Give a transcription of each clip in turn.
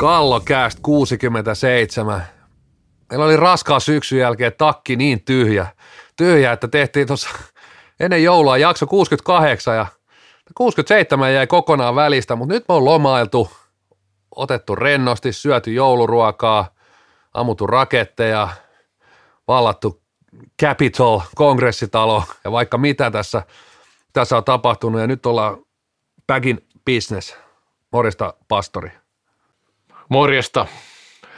Kallokääst 67. Meillä oli raskaa syksyn jälkeen takki niin tyhjä, tyhjä että tehtiin tuossa ennen joulua jakso 68 ja 67 jäi kokonaan välistä, mutta nyt me on lomailtu, otettu rennosti, syöty jouluruokaa, ammuttu raketteja, vallattu Capitol, kongressitalo ja vaikka mitä tässä, tässä on tapahtunut ja nyt ollaan back in business. Morjesta, pastori. Morjesta,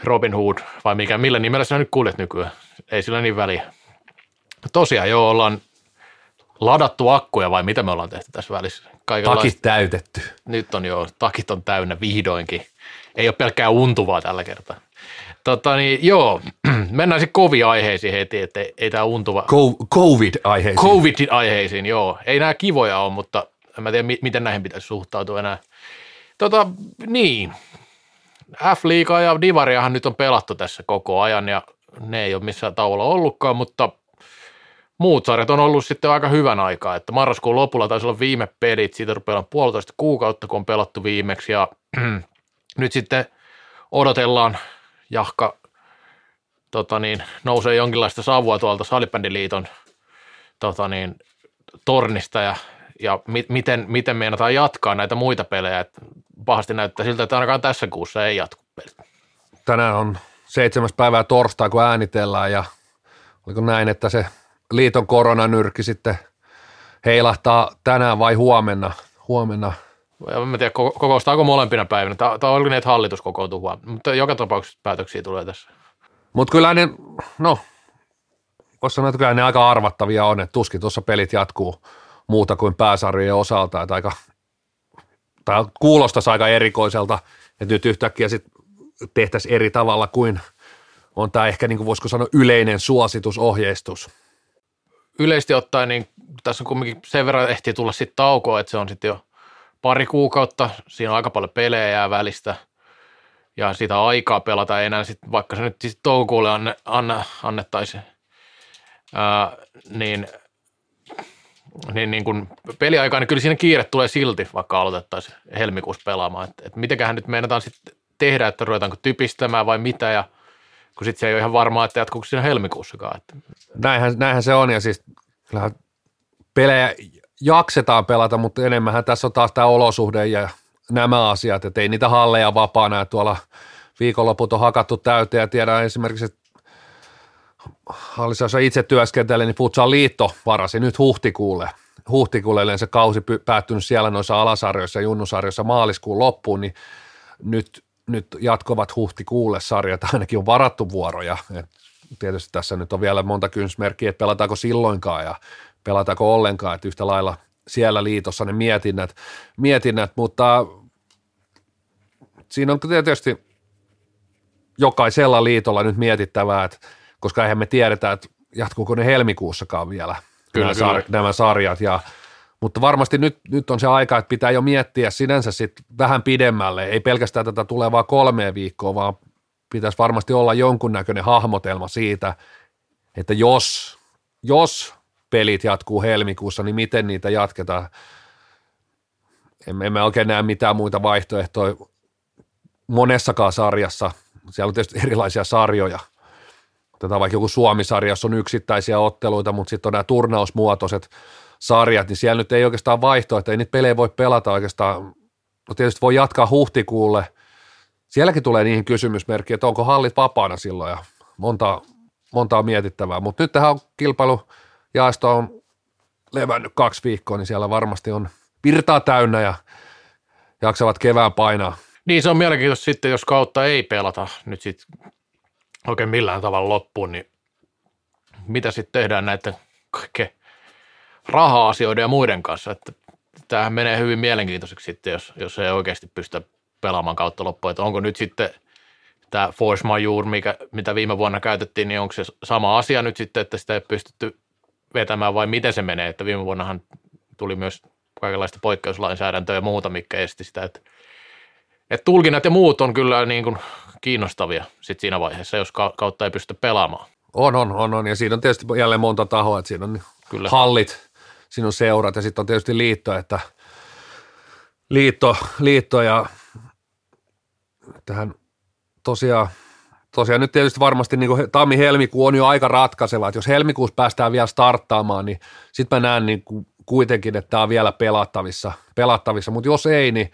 Robin Hood, vai mikä, millä nimellä sinä nyt kuulet nykyään? Ei sillä niin väliä. Tosiaan joo, ollaan ladattu akkuja vai mitä me ollaan tehty tässä välissä? Takit täytetty. Nyt on jo, takit on täynnä vihdoinkin. Ei ole pelkkää untuvaa tällä kertaa. Tota niin, joo, mennään sitten kovia-aiheisiin heti, että ei, ei tämä untuva. COVID-aiheisiin. COVID-aiheisiin, joo. Ei nämä kivoja ole, mutta en mä tiedä, miten näihin pitäisi suhtautua enää. Tota, niin, F-liigaa ja Divariahan nyt on pelattu tässä koko ajan ja ne ei ole missään tauolla ollutkaan, mutta muut sarjat on ollut sitten aika hyvän aikaa, että marraskuun lopulla taisi olla viime pelit, siitä rupeaa puolitoista kuukautta, kun on pelattu viimeksi ja nyt sitten odotellaan. Jahka tota niin, nousee jonkinlaista savua tuolta Salibändiliiton tota niin, tornista ja, ja mi, miten, miten meinataan jatkaa näitä muita pelejä. Et pahasti näyttää siltä, että ainakaan tässä kuussa ei jatku pelit. Tänään on seitsemäs päivää torstai, kun äänitellään ja oliko näin, että se liiton koronanyrkki sitten heilahtaa tänään vai huomenna? Huomenna en tiedä, kokoustaako molempina päivinä. Tai oliko ne, että hallitus kokoutuu huomenna. Mutta joka tapauksessa päätöksiä tulee tässä. Mutta kyllä ne, no, voisi sanoa, että kyllä ne aika arvattavia on, että tuskin tuossa pelit jatkuu muuta kuin pääsarjojen osalta, että aika, tai kuulostaisi aika erikoiselta, että nyt yhtäkkiä sitten tehtäisiin eri tavalla kuin on tämä ehkä niin kuin voisiko sanoa yleinen suositusohjeistus. Yleisesti ottaen, niin tässä on kumminkin sen verran ehti tulla sitten taukoa, että se on sitten jo pari kuukautta, siinä on aika paljon pelejä jää välistä – ja sitä aikaa pelata ei enää, sit, vaikka se nyt siis toukokuulle anne, anne, annettaisiin, niin, niin, niin kun peliaikaa, niin kyllä siinä kiire tulee silti, vaikka aloitettaisiin helmikuussa pelaamaan. Että et mitenköhän nyt meinataan sitten tehdä, että ruvetaanko typistämään vai mitä, ja kun sitten se ei ole ihan varmaa, että jatkuuko siinä helmikuussakaan. Että. Näinhän, näinhän se on, ja siis kyllähän pelejä jaksetaan pelata, mutta enemmän tässä on taas tämä olosuhde ja nämä asiat, että ei niitä halleja vapaana ja tuolla viikonloput on hakattu täyteen ja tiedän esimerkiksi, että hallissa, itse työskentelee, niin Futsal Liitto varasi nyt huhtikuulle. Huhtikuulle se kausi päättynyt siellä noissa alasarjoissa ja junnusarjoissa maaliskuun loppuun, niin nyt, nyt jatkovat huhtikuulle sarjat, ainakin on varattu vuoroja. Et tietysti tässä nyt on vielä monta kynnysmerkkiä, että pelataanko silloinkaan ja pelataanko ollenkaan, että yhtä lailla siellä liitossa ne mietinnät, mietinnät mutta siinä on tietysti jokaisella liitolla nyt mietittävää, että koska eihän me tiedetä, että jatkuuko ne helmikuussakaan vielä kyllä, nämä, kyllä. Sar- nämä sarjat. Ja, mutta varmasti nyt, nyt on se aika, että pitää jo miettiä sinänsä sit vähän pidemmälle, ei pelkästään tätä tulevaa kolmea viikkoa, vaan pitäisi varmasti olla jonkunnäköinen hahmotelma siitä, että jos, jos pelit jatkuu helmikuussa, niin miten niitä jatketaan. Emme, emme oikein näe mitään muita vaihtoehtoja monessakaan sarjassa. Siellä on tietysti erilaisia sarjoja. Otetaan vaikka joku Suomi-sarja, jossa on yksittäisiä otteluita, mutta sitten on nämä turnausmuotoiset sarjat, niin siellä nyt ei oikeastaan vaihtoehtoja, ei niitä pelejä voi pelata oikeastaan. No tietysti voi jatkaa huhtikuulle. Sielläkin tulee niihin kysymysmerkkiä, että onko hallit vapaana silloin ja monta, monta on mietittävää. Mutta nyt tähän on kilpailu jaosto on levännyt kaksi viikkoa, niin siellä varmasti on virtaa täynnä ja jaksavat kevään painaa. Niin se on mielenkiintoista sitten, jos kautta ei pelata nyt sitten oikein millään tavalla loppuun, niin mitä sitten tehdään näiden kaikkeen raha-asioiden ja muiden kanssa, että tämähän menee hyvin mielenkiintoiseksi sitten, jos, jos ei oikeasti pystytä pelaamaan kautta loppuun, että onko nyt sitten tämä force majeure, mikä, mitä viime vuonna käytettiin, niin onko se sama asia nyt sitten, että sitä ei pystytty vetämään vai miten se menee, että viime vuonnahan tuli myös kaikenlaista poikkeuslainsäädäntöä ja muuta, mikä esti sitä, että, että tulkinnat ja muut on kyllä niin kuin kiinnostavia sit siinä vaiheessa, jos kautta ei pysty pelaamaan. On, on, on, on, ja siinä on tietysti jälleen monta tahoa, että siinä on kyllä. hallit, siinä on seurat ja sitten on tietysti liitto, että liitto, liitto ja tähän tosiaan, tosiaan nyt tietysti varmasti niin tammi-helmikuu on jo aika ratkaiseva, että jos helmikuussa päästään vielä starttaamaan, niin sitten mä näen niin kuin kuitenkin, että tämä on vielä pelattavissa, pelattavissa. mutta jos ei, niin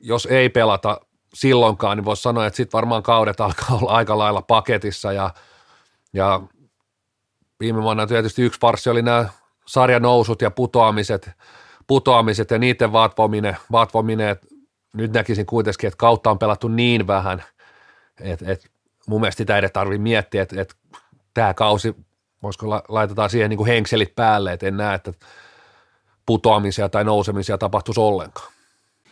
jos ei pelata silloinkaan, niin voisi sanoa, että sitten varmaan kaudet alkaa olla aika lailla paketissa ja, ja viime vuonna tietysti yksi parssi oli nämä sarjanousut ja putoamiset, putoamiset ja niiden vatvominen, vatvominen että nyt näkisin kuitenkin, että kautta on pelattu niin vähän, että, että mun mielestä sitä ei tarvitse miettiä, että, että tämä kausi, voisiko la, laitetaan siihen niin kuin henkselit päälle, että en näe, että putoamisia tai nousemisia tapahtuisi ollenkaan.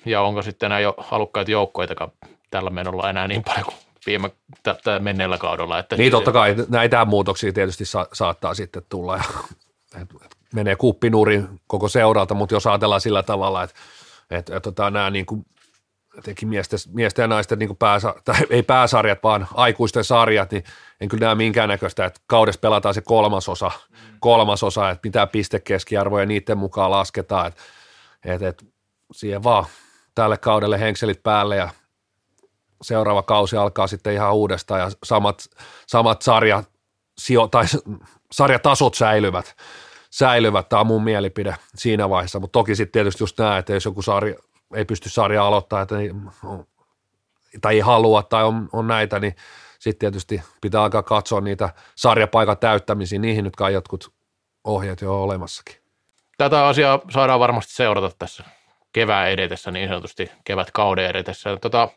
Ja onko sitten enää jo halukkaita joukkoita tällä menolla enää niin paljon kuin viime t- menneellä kaudella. Että niin totta kai näitä muutoksia tietysti sa- saattaa sitten tulla ja et, et menee kuppinurin koko seuralta, mutta jos ajatellaan sillä tavalla, että et, et, tota, nämä niin kuin, etenkin miesten, miesten ja naisten niin kuin pääsa, tai ei pääsarjat, vaan aikuisten sarjat, niin en kyllä näe minkäännäköistä, että kaudessa pelataan se kolmasosa, kolmasosa että mitä pistekeskiarvoja niiden mukaan lasketaan, että et, et, siihen vaan tälle kaudelle henkselit päälle ja seuraava kausi alkaa sitten ihan uudestaan ja samat, samat sarja, sijo, tai sarjatasot säilyvät, säilyvät. Tämä on mun mielipide siinä vaiheessa, mutta toki sitten tietysti just näin, että jos joku sarja, ei pysty sarjaa aloittaa että ei, tai ei halua tai on, on näitä, niin sitten tietysti pitää alkaa katsoa niitä sarjapaikan täyttämisiä, niihin nyt kai jotkut ohjeet jo on olemassakin. Tätä asiaa saadaan varmasti seurata tässä kevään edetessä, niin sanotusti kevät kauden edetessä. Tota,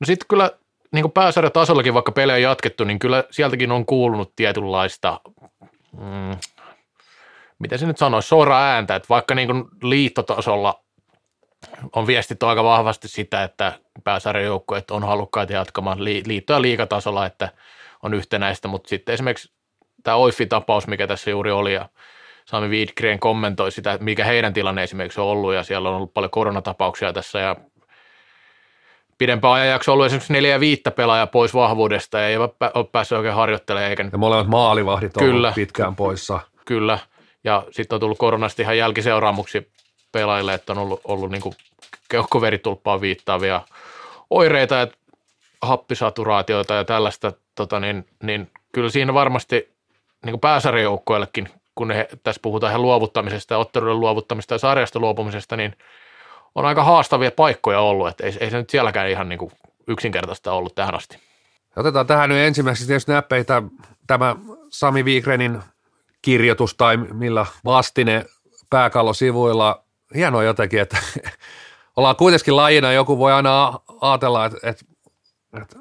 No sitten kyllä niin pääsarjatasollakin, vaikka pelejä on jatkettu, niin kyllä sieltäkin on kuulunut tietynlaista, mm, miten se nyt sanoisi, suoraa ääntä, että vaikka niin kuin liittotasolla on viestitty aika vahvasti sitä, että pääsarjajoukkueet on halukkaita jatkamaan liitto- ja liikatasolla, että on yhtenäistä, mutta sitten esimerkiksi tämä Oiffi-tapaus, mikä tässä juuri oli, ja Sami Wiedgren kommentoi sitä, mikä heidän tilanne esimerkiksi on ollut, ja siellä on ollut paljon koronatapauksia tässä, ja pidempään ajanjakso ollut esimerkiksi neljä ja viittä pelaajaa pois vahvuudesta ja ei ole päässyt oikein harjoittelemaan. Eikä... Ja molemmat maalivahdit on Kyllä. pitkään poissa. Kyllä, ja sitten on tullut koronasta ihan jälkiseuraamuksia pelaajille, että on ollut, ollut niin keuhkoveritulppaan viittaavia oireita ja happisaturaatioita ja tällaista, tota niin, niin kyllä siinä varmasti niin pääsarjajoukkoillekin, kun he, tässä puhutaan ihan luovuttamisesta otteluiden luovuttamista ja sarjasta luopumisesta, niin – on aika haastavia paikkoja ollut, että ei, ei se nyt sielläkään ihan niin kuin yksinkertaista ollut tähän asti. Otetaan tähän nyt ensimmäiseksi tietysti näppeitä tämä Sami Viikrenin kirjoitus tai millä vastine pääkallosivuilla. Hienoa jotenkin, että ollaan kuitenkin lajina, joku voi aina ajatella, että, että, että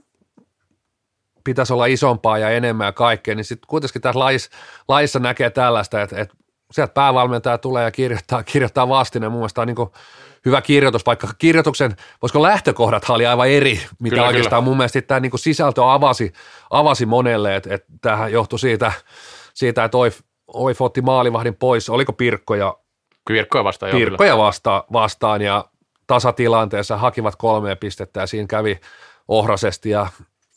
pitäisi olla isompaa ja enemmän ja kaikkea, niin sitten kuitenkin tässä lajissa, lajissa näkee tällaista, että, että sieltä päävalmentaja tulee ja kirjoittaa, kirjoittaa vastine. Mun mielestä on niin hyvä kirjoitus, vaikka kirjoituksen, voisiko lähtökohdat oli aivan eri, mitä kyllä, oikeastaan kyllä. mun mielestä tämä niin sisältö avasi, avasi monelle, että, että tämähän johtui siitä, siitä että Oif, Oif otti maalivahdin pois, oliko Pirkkoja? Pirkkoja vastaan. Pirkkoja vasta, vastaan ja tasatilanteessa hakivat kolme pistettä ja siinä kävi ohrasesti ja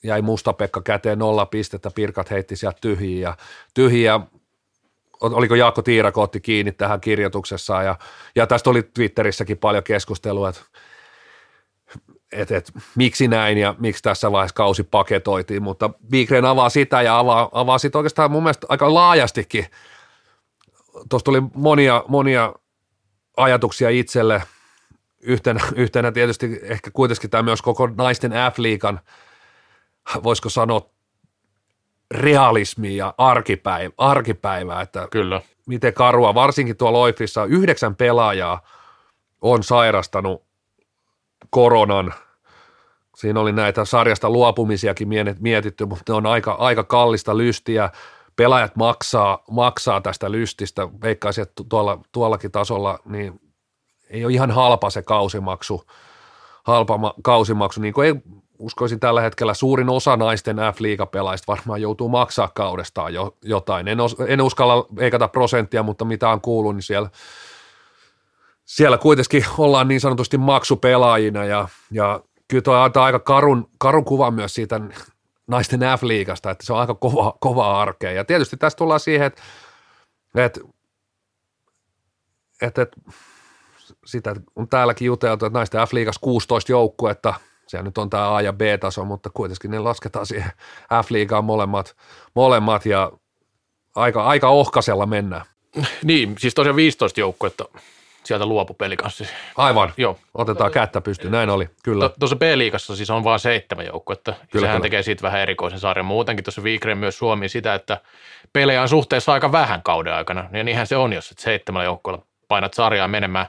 jäi Musta-Pekka käteen nolla pistettä, Pirkat heitti sieltä tyhjiä tyhjiä oliko Jaakko Tiirako otti kiinni tähän kirjoituksessaan ja, ja tästä oli Twitterissäkin paljon keskustelua, että et, et, miksi näin ja miksi tässä vaiheessa kausi paketoitiin, mutta Wigren avaa sitä ja avaa, avaa sitä oikeastaan mun mielestä aika laajastikin. Tuosta tuli monia, monia ajatuksia itselle, yhtenä, yhtenä tietysti ehkä kuitenkin tämä myös koko naisten F-liikan, voisiko sanoa realismi ja arkipäivä, arkipäivä että Kyllä. miten karua, varsinkin tuolla Oifissa yhdeksän pelaajaa on sairastanut koronan. Siinä oli näitä sarjasta luopumisiakin mietitty, mutta ne on aika, aika kallista lystiä. Pelaajat maksaa, maksaa tästä lystistä, veikkaisin, että tuolla, tuollakin tasolla niin ei ole ihan halpa se kausimaksu, halpa kausimaksu, niin kuin ei uskoisin tällä hetkellä suurin osa naisten F-liigapelaajista varmaan joutuu maksaa kaudestaan jo, jotain. En, os, en uskalla eikata prosenttia, mutta mitä on kuullut, niin siellä, siellä kuitenkin ollaan niin sanotusti maksupelaajina ja, ja kyllä tuo antaa aika karun, karun kuvan myös siitä naisten F-liigasta, että se on aika kova, kova arkea. Ja tietysti tässä tullaan siihen, että, että, että, että sitä on täälläkin juteltu, että naisten F-liigassa 16 joukkuetta – Se nyt on tämä A- ja B-taso, mutta kuitenkin ne lasketaan siihen F-liigaan molemmat, molemmat ja aika, aika ohkasella mennään. Niin, siis tosiaan 15 joukkuetta sieltä luopu pelikanssa. Aivan, Joo. otetaan kättä pystyyn, näin oli, kyllä. To- Tuossa B-liigassa siis on vain seitsemän joukkuetta. Kyllä, Sehän kyllä. tekee siitä vähän erikoisen sarjan. Muutenkin tuossa Viikren myös Suomi sitä, että pelejä on suhteessa aika vähän kauden aikana. Ja niinhän se on, jos et seitsemällä joukkueella painat sarjaa menemään.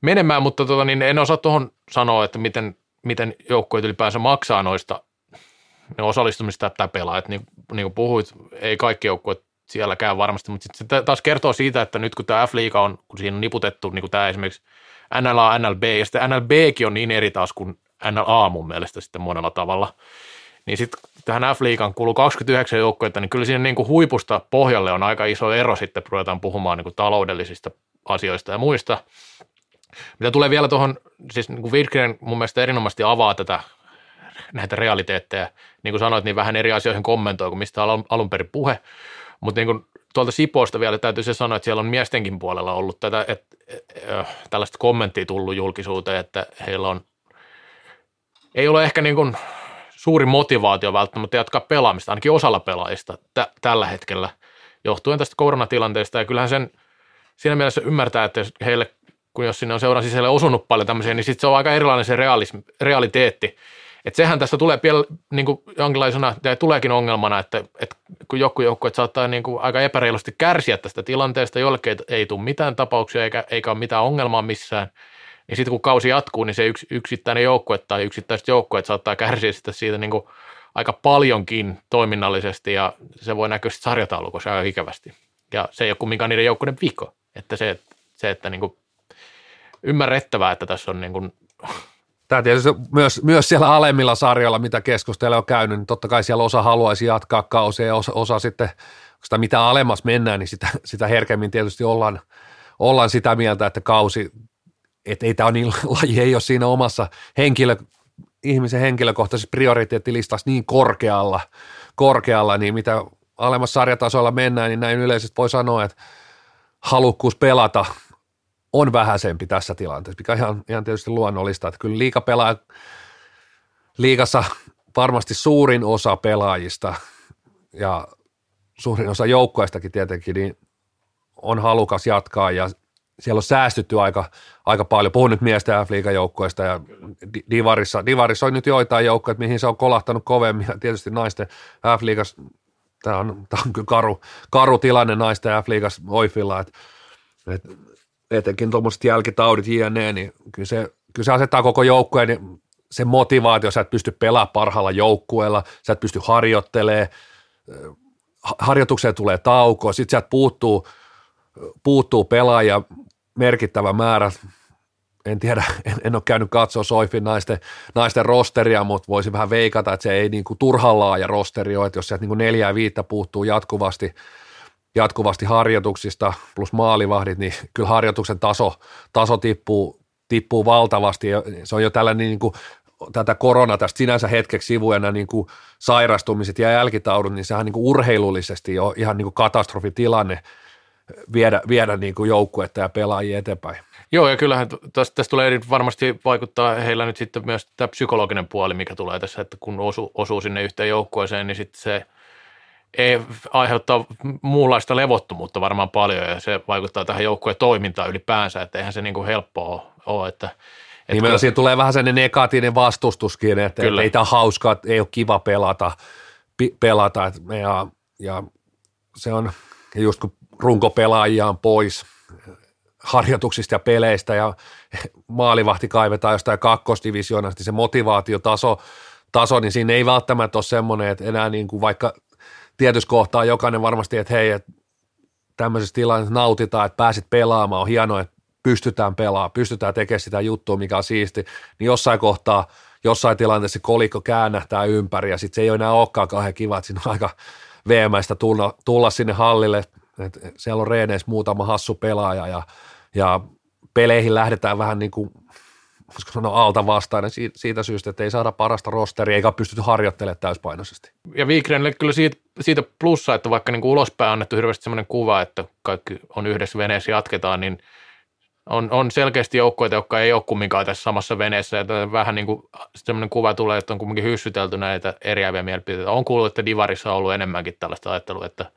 menemään mutta tota, niin en osaa tuohon sanoa, että miten, miten joukkueet ylipäänsä maksaa noista ne osallistumista tai pelaajat. Niin, niin kuin puhuit, ei kaikki joukkueet siellä käy varmasti, mutta sitten se taas kertoo siitä, että nyt kun tämä F-liiga on, kun siinä on niputettu, niin kuin tämä esimerkiksi NLA, NLB, ja sitten NLBkin on niin eri taas kuin NLA mun mielestä sitten monella tavalla, niin sitten tähän F-liigaan kuuluu 29 joukkuetta, niin kyllä siinä niin kuin huipusta pohjalle on aika iso ero sitten, kun ruvetaan puhumaan niin kuin taloudellisista asioista ja muista. Mitä tulee vielä tuohon, siis niin kuin Virkren mun mielestä erinomaisesti avaa tätä näitä realiteetteja. Niin kuin sanoit, niin vähän eri asioihin kommentoi kuin mistä on alun, perin puhe. Mutta niin kuin tuolta Sipoosta vielä täytyy se sanoa, että siellä on miestenkin puolella ollut tätä, et, et, et, tällaista kommenttia tullut julkisuuteen, että heillä on, ei ole ehkä niin kuin suuri motivaatio välttämättä jatkaa pelaamista, ainakin osalla pelaajista tä, tällä hetkellä, johtuen tästä koronatilanteesta. Ja kyllähän sen siinä mielessä ymmärtää, että heille, kun jos sinne on seuran sisälle osunut paljon tämmöisiä, niin sitten se on aika erilainen se realism, realiteetti. Että sehän tässä tulee piel, niin kuin jonkinlaisena, ja tuleekin ongelmana, että, että kun joku joukkueet saattaa niin kuin aika epäreilusti kärsiä tästä tilanteesta, jollekin ei, ei tule mitään tapauksia eikä, eikä ole mitään ongelmaa missään, niin sitten kun kausi jatkuu, niin se yks, yksittäinen joukkue tai yksittäiset joukkueet saattaa kärsiä sitä siitä niin kuin aika paljonkin toiminnallisesti, ja se voi näkyä sitten sarjataulukossa aika ikävästi. Ja se ei ole kumminkaan niiden joukkueiden viko, että se, se että niin kuin ymmärrettävää, että tässä on niin kuin Tämä tietysti myös, myös siellä alemmilla sarjoilla, mitä keskustelu on käynyt, niin totta kai siellä osa haluaisi jatkaa kausia ja osa, osa sitten, sitä mitä alemmas mennään, niin sitä, sitä herkemmin tietysti ollaan, ollaan sitä mieltä, että kausi, että ei tämä on niin, laji ei ole siinä omassa henkilö, ihmisen henkilökohtaisessa prioriteettilistassa niin korkealla, korkealla, niin mitä alemmassa sarjatasoilla mennään, niin näin yleisesti voi sanoa, että halukkuus pelata on vähäisempi tässä tilanteessa, mikä on ihan, ihan tietysti luonnollista, että kyllä liikapelaa, liikassa varmasti suurin osa pelaajista ja suurin osa joukkueistakin tietenkin, niin on halukas jatkaa ja siellä on säästytty aika, aika paljon. Puhun nyt miesten f joukkoista ja Divarissa, Divarissa on nyt joitain joukkoja, mihin se on kolahtanut kovemmin ja tietysti naisten f tämä on, tämä on kyllä karu, karu tilanne naisten f Oifilla, että, että etenkin tuommoiset jälkitaudit jne, niin kyllä se, kyllä se asettaa koko joukkueen niin se motivaatio, sä et pysty pelaamaan parhaalla joukkueella, sä et pysty harjoittelemaan, harjoitukseen tulee tauko, sitten sieltä puuttuu, puuttuu pelaaja merkittävä määrä, en tiedä, en, en ole käynyt katsoa Soifin naisten, naisten rosteria, mutta voisin vähän veikata, että se ei niin kuin turhan laaja rosteri ole, että jos sieltä niin kuin neljää viittä puuttuu jatkuvasti, jatkuvasti harjoituksista plus maalivahdit, niin kyllä harjoituksen taso, taso tippuu, tippuu valtavasti. Ja se on jo tällainen niin kuin, tätä korona tästä sinänsä hetkeksi sivuena niin kuin sairastumiset ja jälkitaudut, niin sehän niin kuin urheilullisesti jo ihan niin kuin katastrofitilanne viedä, viedä niin kuin joukkuetta ja pelaajia eteenpäin. Joo, ja kyllähän tästä, tästä tulee varmasti vaikuttaa heillä nyt sitten myös tämä psykologinen puoli, mikä tulee tässä, että kun osu, osuu sinne yhteen joukkueeseen, niin sitten se ei aiheuttaa muunlaista levottomuutta varmaan paljon, ja se vaikuttaa tähän joukkueen toimintaan ylipäänsä, että eihän se niin kuin helppoa ole, että että niin kun... siinä tulee vähän sellainen negatiivinen vastustuskin, että, että ei tämä hauskaa, ei ole kiva pelata, pi, pelata että, ja, ja se on just kun runkopelaajia on pois harjoituksista ja peleistä ja maalivahti kaivetaan jostain kakkosdivisioonasta, niin se motivaatiotaso, taso, niin siinä ei välttämättä ole semmoinen, että enää niin kuin vaikka tietyssä kohtaa jokainen varmasti, että hei, että tämmöisessä tilanteessa nautitaan, että pääsit pelaamaan, on hienoa, että pystytään pelaamaan, pystytään tekemään sitä juttua, mikä on siisti, niin jossain kohtaa, jossain tilanteessa kolikko käännähtää ympäri ja sitten se ei ole enää olekaan kauhean kiva, että siinä on aika veemäistä tulla, tulla sinne hallille, että siellä on reeneissä muutama hassu pelaaja ja, ja peleihin lähdetään vähän niin kuin, voisiko sanoa alta vastainen siitä syystä, että ei saada parasta rosteria eikä pystytty harjoittelemaan täyspainoisesti. Ja Wikgrenille kyllä siitä, siitä plussa, että vaikka niin kuin ulospäin annettu hirveästi sellainen kuva, että kaikki on yhdessä veneessä jatketaan, niin On, on selkeästi joukkoja, jotka ei ole kumminkaan tässä samassa veneessä. Ja vähän niin kuin sellainen kuva tulee, että on kumminkin hyssytelty näitä eriäviä mielipiteitä. On kuullut, että Divarissa on ollut enemmänkin tällaista ajattelua, että,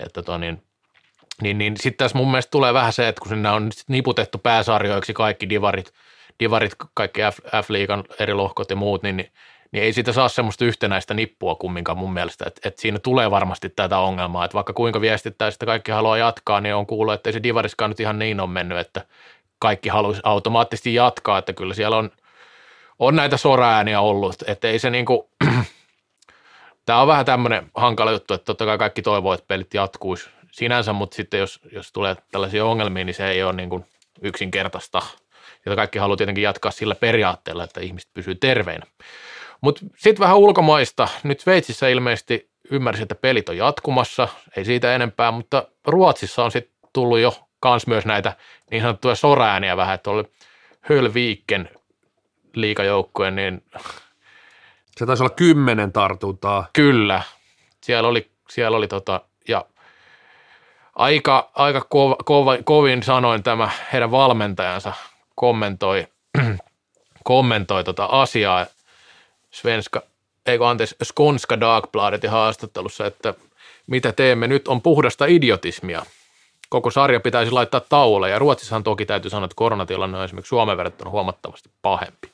että to, niin, niin, niin sitten tässä mun mielestä tulee vähän se, että kun sinne on niputettu pääsarjoiksi kaikki Divarit, Divarit kaikki F, F-liigan eri lohkot ja muut, niin, niin ei siitä saa semmoista yhtenäistä nippua kumminkaan mun mielestä, että, että siinä tulee varmasti tätä ongelmaa, että vaikka kuinka viestittää, että kaikki haluaa jatkaa, niin on kuullut, että ei se Divariskaan nyt ihan niin on mennyt, että kaikki haluaisi automaattisesti jatkaa, että kyllä siellä on, on näitä soraääniä ollut, että ei se niinku, tämä on vähän tämmöinen hankala juttu, että totta kai kaikki toivoo, että pelit jatkuisi sinänsä, mutta sitten jos, jos tulee tällaisia ongelmia, niin se ei ole niin kuin yksinkertaista. Ja kaikki haluaa tietenkin jatkaa sillä periaatteella, että ihmiset pysyy terveinä. Mutta sitten vähän ulkomaista. Nyt Sveitsissä ilmeisesti ymmärsin, että pelit on jatkumassa, ei siitä enempää, mutta Ruotsissa on sitten tullut jo kans myös näitä niin sanottuja sorääniä vähän, että oli Hölviikken liikajoukkojen, niin se taisi olla kymmenen tartuntaa. Kyllä, siellä oli, siellä oli tota, ja aika, aika kova, kova, kovin sanoin tämä heidän valmentajansa kommentoi, kommentoi tota asiaa, Svenska, eikö anteeksi, Skånska Dagbladetin haastattelussa, että mitä teemme nyt on puhdasta idiotismia. Koko sarja pitäisi laittaa tauolle ja Ruotsissahan toki täytyy sanoa, että koronatilanne on esimerkiksi Suomen verrattuna huomattavasti pahempi.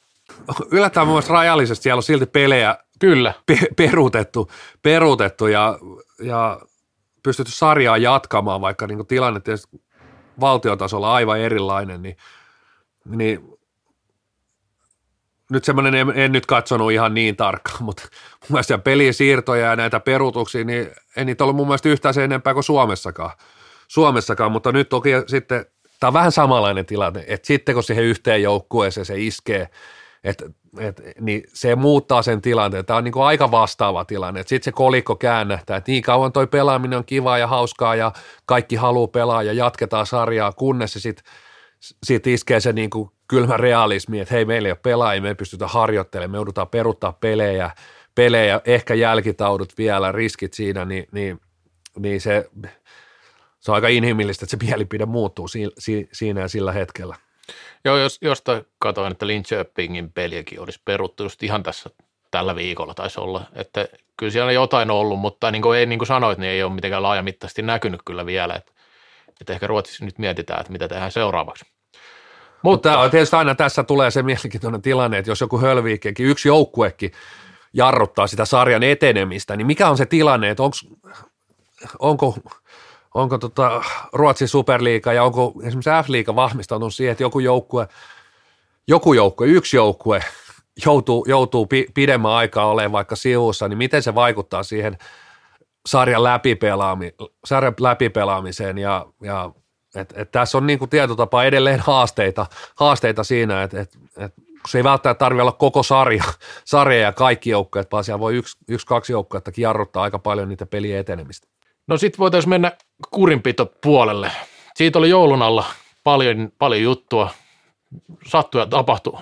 Yllättäen mun mielestä rajallisesti siellä on silti pelejä Kyllä. Pe- peruutettu, peruutettu ja, ja pystytty sarjaa jatkamaan, vaikka niin tilanne tietysti valtiotasolla aivan erilainen, niin, niin nyt semmoinen, en, en, nyt katsonut ihan niin tarkkaan, mutta mun mielestä pelisiirtoja ja näitä peruutuksia, niin ei niitä ollut mun mielestä yhtään se enempää kuin Suomessakaan. Suomessakaan, mutta nyt toki sitten, tämä on vähän samanlainen tilanne, että sitten kun siihen yhteen joukkueeseen se iskee, että et, niin se muuttaa sen tilanteen. Tämä on niin kuin aika vastaava tilanne. Sitten se kolikko käännähtää, että niin kauan toi pelaaminen on kivaa ja hauskaa ja kaikki haluaa pelaa ja jatketaan sarjaa, kunnes se sitten sit iskee se niin kuin kylmä realismi, että hei, meillä ei ole pelaajia, me ei pystytä harjoittelemaan, me joudutaan peruttaa pelejä, pelejä, ehkä jälkitaudut vielä, riskit siinä, niin, niin, niin se, se on aika inhimillistä, että se mielipide muuttuu si, si, siinä ja sillä hetkellä. Joo, jos, josta katsoin, että Linköpingin peliäkin olisi peruttu just ihan tässä tällä viikolla taisi olla, että kyllä siellä on jotain ollut, mutta niin kuin, ei, niin kuin sanoit, niin ei ole mitenkään laajamittaisesti näkynyt kyllä vielä, että, että ehkä Ruotsissa nyt mietitään, että mitä tehdään seuraavaksi. Mutta on tietysti aina tässä tulee se mielenkiintoinen tilanne, että jos joku hölviikkekin, yksi joukkuekin jarruttaa sitä sarjan etenemistä, niin mikä on se tilanne, että onks, onko, onko tota Ruotsin superliiga ja onko esimerkiksi F-liiga vahvistanut siihen, että joku joukkue, joku joukkue, yksi joukkue joutuu, joutuu pidemmän aikaa olemaan vaikka sivussa, niin miten se vaikuttaa siihen sarjan, läpipelaami, sarjan läpipelaamiseen ja, ja et, et tässä on niinku tietotapa edelleen haasteita, haasteita siinä, että et, et, se ei välttämättä tarvitse olla koko sarja, sarja ja kaikki joukkueet, vaan siellä voi yksi, yksi kaksi joukkuettakin jarruttaa aika paljon niitä pelien etenemistä. No sitten voitaisiin mennä kurinpito puolelle. Siitä oli joulun alla paljon, paljon juttua, sattuja tapahtui.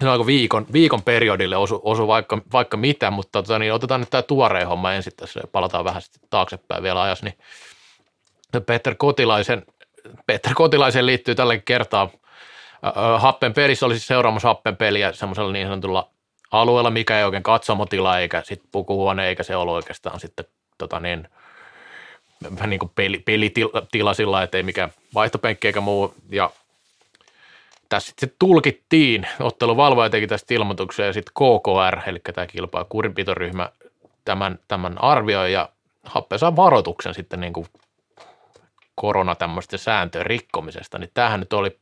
Se on viikon, viikon periodille osu, osu vaikka, vaikka mitä, mutta tota, niin otetaan nyt tämä tuoreen homma ensin tässä ja palataan vähän sitten taaksepäin vielä ajassa. Niin Peter Kotilaisen, Peter Kotilaisen liittyy tällä kertaa Happen pelissä oli siis seuraamassa Happen peliä semmoisella niin sanotulla alueella, mikä ei oikein katsomotila eikä sitten pukuhuone, eikä se ollut oikeastaan sitten tota niin, vähän niin kuin peli, pelitila sillä että ei mikään vaihtopenkki eikä muu. Ja tässä sitten tulkittiin, otteluvalvoja teki tästä ilmoituksia ja sitten KKR, eli tämä kilpaa kurinpitoryhmä, tämän, tämän arvioi ja Happe saa varoituksen sitten niin kuin korona tämmöistä sääntöjen rikkomisesta, niin tämähän nyt oli,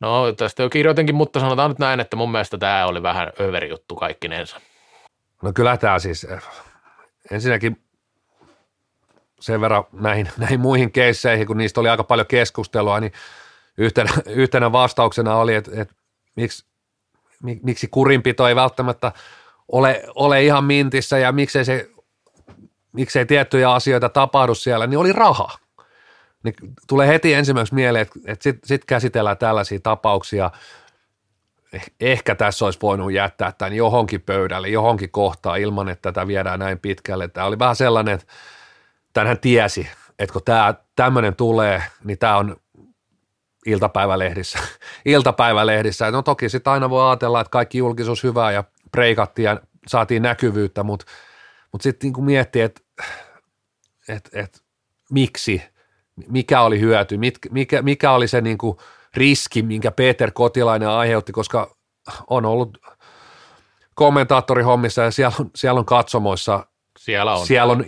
no tästä jo kirjoitinkin, mutta sanotaan nyt näin, että mun mielestä tämä oli vähän överijuttu kaikkinensa. No kyllä tämä siis, eh, ensinnäkin sen verran näihin, näihin muihin keisseihin, kun niistä oli aika paljon keskustelua, niin yhtenä, yhtenä vastauksena oli, että, että miksi, miksi kurinpito ei välttämättä ole, ole ihan mintissä ja miksei se miksei tiettyjä asioita tapahdu siellä, niin oli raha niin tulee heti ensimmäiseksi mieleen, että, että sitten sit käsitellään tällaisia tapauksia. Eh, ehkä tässä olisi voinut jättää tämän johonkin pöydälle, johonkin kohtaan ilman, että tätä viedään näin pitkälle. Tämä oli vähän sellainen, että tänhän tiesi, että kun tämä tämmöinen tulee, niin tämä on iltapäivälehdissä. iltapäivälehdissä. No toki sitten aina voi ajatella, että kaikki julkisuus hyvää ja preikattiin ja saatiin näkyvyyttä, mutta, mutta sitten niin miettii, että, että, että miksi, mikä oli hyöty, mikä, mikä oli se niin kuin riski, minkä Peter Kotilainen aiheutti, koska on ollut kommentaattorihommissa ja siellä on, siellä on katsomoissa, siellä on. siellä on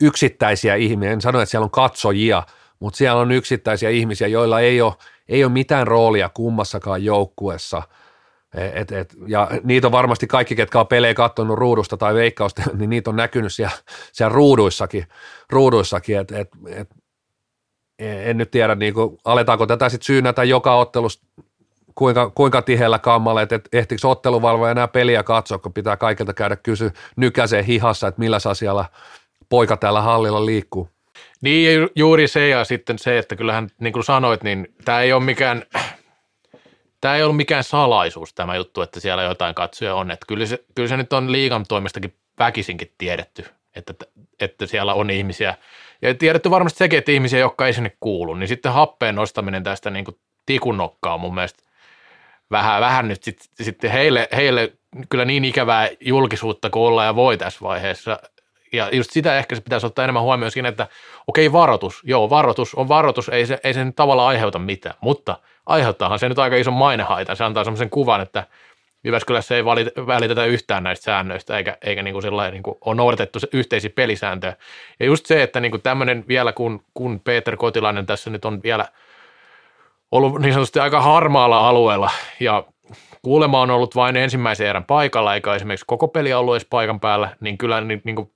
yksittäisiä ihmisiä, en sano, että siellä on katsojia, mutta siellä on yksittäisiä ihmisiä, joilla ei ole, ei ole mitään roolia kummassakaan joukkuessa. Et, et, ja niitä on varmasti kaikki, ketkä on pelejä katsonut ruudusta tai veikkausta, niin niitä on näkynyt siellä, siellä ruuduissakin, ruuduissakin et, et, et, en nyt tiedä, niin kuin, aletaanko tätä sitten syynätä joka ottelussa kuinka, kuinka tiheällä kammalla, että ehtikö otteluvalvoja enää peliä katsoa, kun pitää kaikilta käydä kysy nykäiseen hihassa, että millä asialla poika täällä hallilla liikkuu. Niin juuri se ja sitten se, että kyllähän niin kuin sanoit, niin tämä ei ole mikään, tämä ei ollut mikään salaisuus tämä juttu, että siellä jotain katsoja on. Että kyllä, se, kyllä se nyt on liigan toimestakin väkisinkin tiedetty, että, että siellä on ihmisiä. Ja tiedetty varmasti sekin, että ihmisiä, jotka ei sinne kuulu, niin sitten happeen nostaminen tästä niin kuin tikunnokkaa on mun mielestä vähän, vähän nyt sitten sit heille, heille kyllä niin ikävää julkisuutta kuin olla ja voi tässä vaiheessa. Ja just sitä ehkä se pitäisi ottaa enemmän huomioon siinä, että okei varoitus, joo varoitus on varoitus, ei se, ei se tavallaan aiheuta mitään, mutta aiheuttaahan se nyt aika ison mainehaitan, se antaa semmoisen kuvan, että Jyväskylässä ei välitetä yhtään näistä säännöistä, eikä, eikä niin kuin sellainen niin kuin on noudatettu yhteisiä pelisääntöjä. Ja just se, että niin kuin tämmöinen vielä, kun, kun Peter Kotilainen tässä nyt on vielä – ollut niin sanotusti aika harmaalla alueella ja kuulema on ollut vain ensimmäisen erän paikalla, eikä esimerkiksi koko peli ollut edes paikan päällä, niin kyllä niin, niin kuin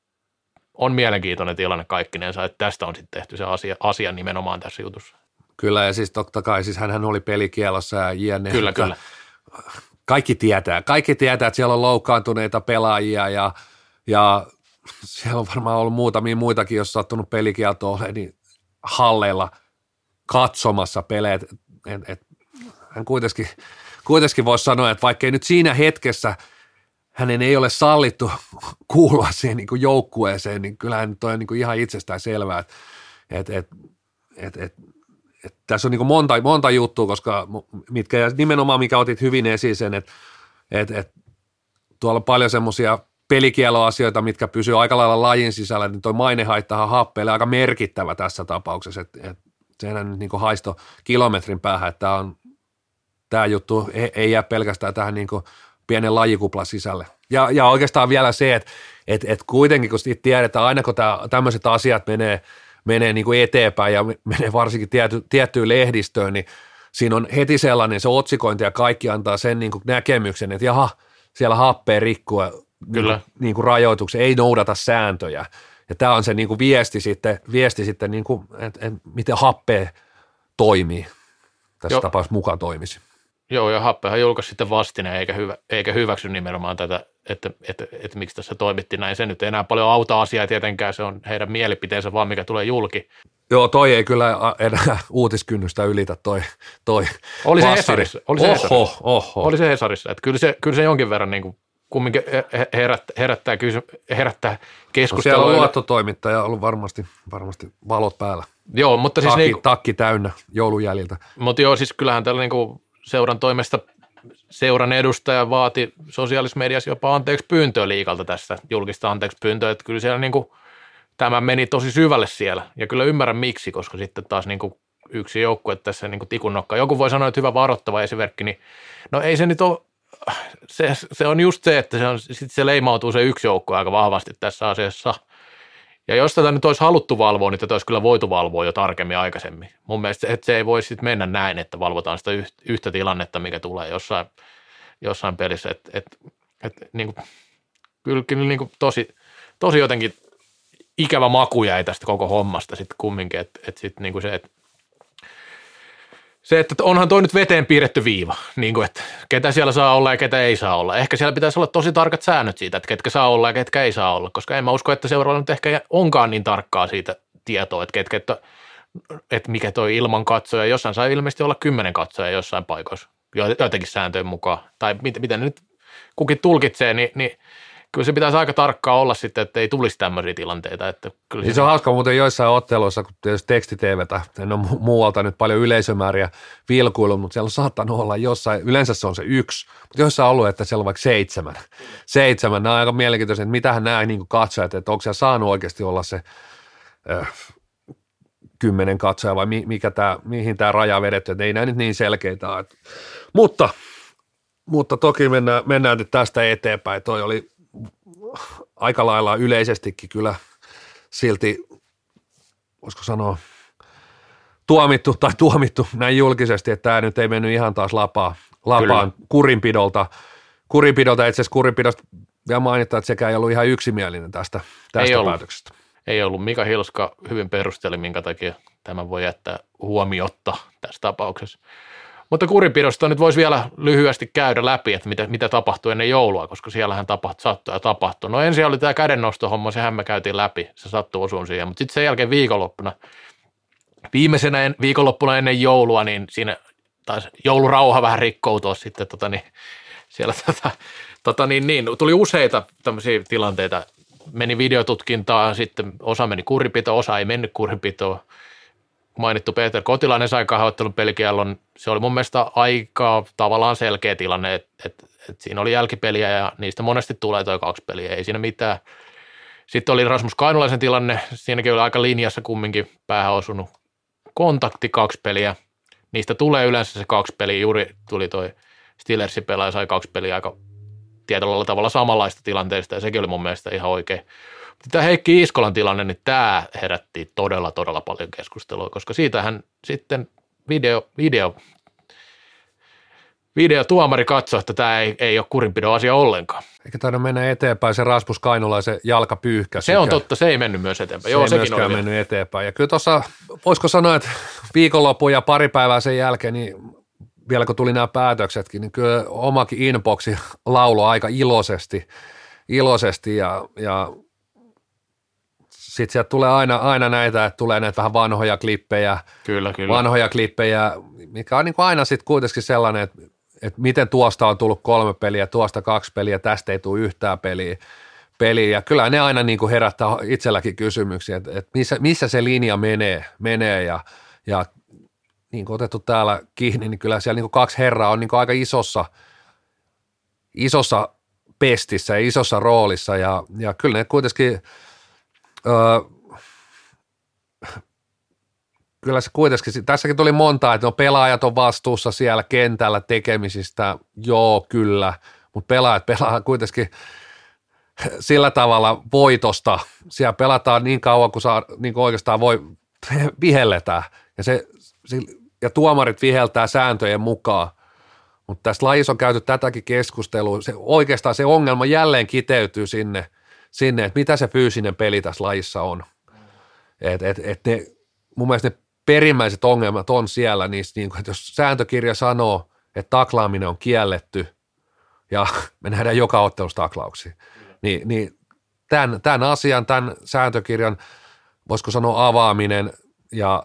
on mielenkiintoinen tilanne kaikkinensa, että tästä on sitten tehty se asia, asia nimenomaan tässä jutussa. Kyllä, ja siis totta kai, siis hän oli pelikielossa ja jne. Kyllä, kyllä. Kaikki tietää, kaikki tietää, että siellä on loukkaantuneita pelaajia ja, ja siellä on varmaan ollut muutamia muitakin, jos sattunut pelikieltoon, niin halleilla – katsomassa pelejä. Et, et, hän kuitenkin, kuitenkin voisi sanoa, että vaikkei nyt siinä hetkessä hänen ei ole sallittu kuulua siihen niin kuin joukkueeseen, niin kyllähän nyt on niin kuin ihan itsestään selvää, että et, et, et, et, et, tässä on niin kuin monta, monta juttua, koska mitkä, ja nimenomaan mikä otit hyvin esiin sen, että et, et, tuolla on paljon semmoisia pelikieloasioita, mitkä pysyy aika lailla lajin sisällä, niin tuo mainehaittahan happeille aika merkittävä tässä tapauksessa, että et, sehän nyt niin haisto kilometrin päähän, että tämä, on, tämä juttu ei, ei jää pelkästään tähän niin pienen lajikuplan sisälle. Ja, ja oikeastaan vielä se, että et, et kuitenkin kun tiedetään, aina kun tämmöiset asiat menee, menee niin kuin eteenpäin ja menee varsinkin tiety, tiettyyn lehdistöön, niin siinä on heti sellainen se otsikointi ja kaikki antaa sen niin kuin näkemyksen, että jaha, siellä happea rikkua Kyllä. Niin kuin rajoituksia, ei noudata sääntöjä. Ja tämä on se niin kuin viesti sitten, viesti sitten niin kuin, että, että miten happe toimii. Tässä Joo. tapauksessa mukaan toimisi. Joo, ja Happehan julkaisi sitten vastineen, eikä, hyvä, eikä hyväksy nimenomaan tätä, että, että, että, että miksi tässä toimittiin näin. Se nyt ei enää paljon auta asiaa tietenkään, se on heidän mielipiteensä vaan, mikä tulee julki. Joo, toi ei kyllä enää uutiskynnystä ylitä toi, toi Oli se Hesarissa. Oli se oho, Hesarissa. Oho. Oli se Hesarissa. Että kyllä, se, kyllä se jonkin verran niin kuin kumminkin herättää, herättää, herättää keskustelua. No siellä on luottotoimittaja ollut varmasti, varmasti valot päällä. Joo, mutta siis... Takki, niin, takki täynnä joulujäljiltä. Mutta joo, siis kyllähän tällä niin seuran toimesta seuran edustaja vaati sosiaalisessa mediassa jopa anteeksi pyyntöä liikalta tästä, julkista anteeksi pyyntöä, että kyllä siellä niin kuin, tämä meni tosi syvälle siellä. Ja kyllä ymmärrän miksi, koska sitten taas niin kuin yksi joukkue tässä niin kuin tikunnokka. Joku voi sanoa, että hyvä varoittava esimerkki, niin no ei se nyt ole se, se on just se, että se, on, sit se leimautuu se yksi joukko aika vahvasti tässä asiassa. Ja jos tätä nyt olisi haluttu valvoa, niin tätä olisi kyllä voitu valvoa jo tarkemmin aikaisemmin. Mun mielestä että se ei voi sitten mennä näin, että valvotaan sitä yhtä tilannetta, mikä tulee jossain, jossain pelissä. Et, et, et, niin kuin, kyllä, kyllä niin kuin tosi, tosi jotenkin ikävä maku jäi tästä koko hommasta sitten kumminkin. Että et sitten niin se, että se, että onhan toi nyt veteen piirretty viiva, niin kuin, että ketä siellä saa olla ja ketä ei saa olla. Ehkä siellä pitäisi olla tosi tarkat säännöt siitä, että ketkä saa olla ja ketkä ei saa olla, koska en mä usko, että seuraavalla nyt ehkä onkaan niin tarkkaa siitä tietoa, että, ketkä, että, että mikä toi ilman katsoja. Jossain saa ilmeisesti olla kymmenen katsoja jossain paikoissa, jotenkin sääntöjen mukaan. Tai miten, miten nyt kukin tulkitsee, niin, niin kyllä se pitäisi aika tarkkaa olla sitten, että ei tulisi tämmöisiä tilanteita. Että kyllä niin se on hauska muuten joissain otteluissa, kun tietysti tekstitevetä, en ole muualta nyt paljon yleisömääriä vilkuilu, mutta siellä on saattanut olla jossain, yleensä se on se yksi, mutta joissain on ollut, että siellä on vaikka seitsemän. Seitsemän, nämä on aika mielenkiintoisia, että mitähän nämä niin katsojat, että onko siellä saanut oikeasti olla se äh, kymmenen katsoja vai mikä tää, mihin tämä raja vedetty, että ei nämä nyt niin selkeitä ole. Mutta, mutta toki mennään, mennään nyt tästä eteenpäin. Toi oli aika lailla yleisestikin kyllä silti, voisiko sanoa, tuomittu tai tuomittu näin julkisesti, että tämä nyt ei mennyt ihan taas lapaa, lapaan kyllä. kurinpidolta. Kurinpidolta, itse asiassa kurinpidosta vielä mainittaa, että sekä ei ollut ihan yksimielinen tästä, tästä ei päätöksestä. Ollut. Ei ollut. Mika Hilska hyvin perusteli, minkä takia tämä voi jättää huomiotta tässä tapauksessa. Mutta kuripidosta nyt voisi vielä lyhyesti käydä läpi, että mitä, mitä tapahtui ennen joulua, koska siellähän tapahtui, sattui ja tapahtui. No ensin oli tämä kädennostohomma, sehän me käytiin läpi, se sattui osuun siihen, mutta sitten sen jälkeen viikonloppuna, viimeisenä en, viikonloppuna ennen joulua, niin siinä taisi joulurauha vähän rikkoutua sitten, tota, niin, siellä tota, tota, niin, niin, tuli useita tämmöisiä tilanteita, meni videotutkintaan, sitten osa meni kuripito, osa ei mennyt kuripitoon, mainittu Peter Kotilainen sai kahvottelun pelikiellon. Se oli mun mielestä aika tavallaan selkeä tilanne, että et, et siinä oli jälkipeliä ja niistä monesti tulee toi kaksi peliä, ei siinä mitään. Sitten oli Rasmus Kainulaisen tilanne, siinäkin oli aika linjassa kumminkin päähän osunut kontakti kaksi peliä. Niistä tulee yleensä se kaksi peliä, juuri tuli toi Steelersin pelaaja sai kaksi peliä aika tietyllä tavalla samanlaista tilanteesta ja sekin oli mun mielestä ihan oikein. Tämä Heikki Iskolan tilanne, niin tämä herätti todella, todella paljon keskustelua, koska siitähän sitten video, video, video tuomari katsoi, että tämä ei, ei ole kurinpidon asia ollenkaan. Eikä taida mennä eteenpäin se Rasmus Kainulaisen jalkapyyhkä. Se on totta, se ei mennyt myös eteenpäin. Se Joo, ei sekin myöskään mennyt eteenpäin. Ja kyllä tuossa, voisiko sanoa, että viikonloppu ja pari päivää sen jälkeen, niin vielä kun tuli nämä päätöksetkin, niin kyllä omakin inboxi lauloi aika iloisesti, iloisesti ja, ja sitten sieltä tulee aina, aina näitä, että tulee näitä vähän vanhoja klippejä, kyllä, kyllä. vanhoja klippejä, mikä on niin kuin aina sitten kuitenkin sellainen, että, että miten tuosta on tullut kolme peliä, tuosta kaksi peliä, tästä ei tule yhtään peliä. peliä. Ja kyllä ne aina niin kuin herättää itselläkin kysymyksiä, että, että missä, missä se linja menee, menee ja, ja niin kuin otettu täällä kiinni, niin kyllä siellä niin kuin kaksi herraa on niin kuin aika isossa, isossa pestissä ja isossa roolissa ja, ja kyllä ne kuitenkin – öö, kyllä se kuitenkin, tässäkin tuli monta, että no pelaajat on vastuussa siellä kentällä tekemisistä, joo kyllä, mutta pelaajat pelaa kuitenkin sillä tavalla voitosta, siellä pelataan niin kauan kuin, saa, niin kuin oikeastaan voi, vihelletään. Ja, se, ja tuomarit viheltää sääntöjen mukaan, mutta tässä lajissa on käyty tätäkin keskustelua, se, oikeastaan se ongelma jälleen kiteytyy sinne – sinne, että mitä se fyysinen peli tässä lajissa on. Et, et, et ne, mun mielestä ne perimmäiset ongelmat on siellä niin kuin, että jos sääntökirja sanoo, että taklaaminen on kielletty ja me nähdään joka ottelussa taklauksia, niin, niin tämän, tämän asian, tämän sääntökirjan, voisiko sanoa avaaminen ja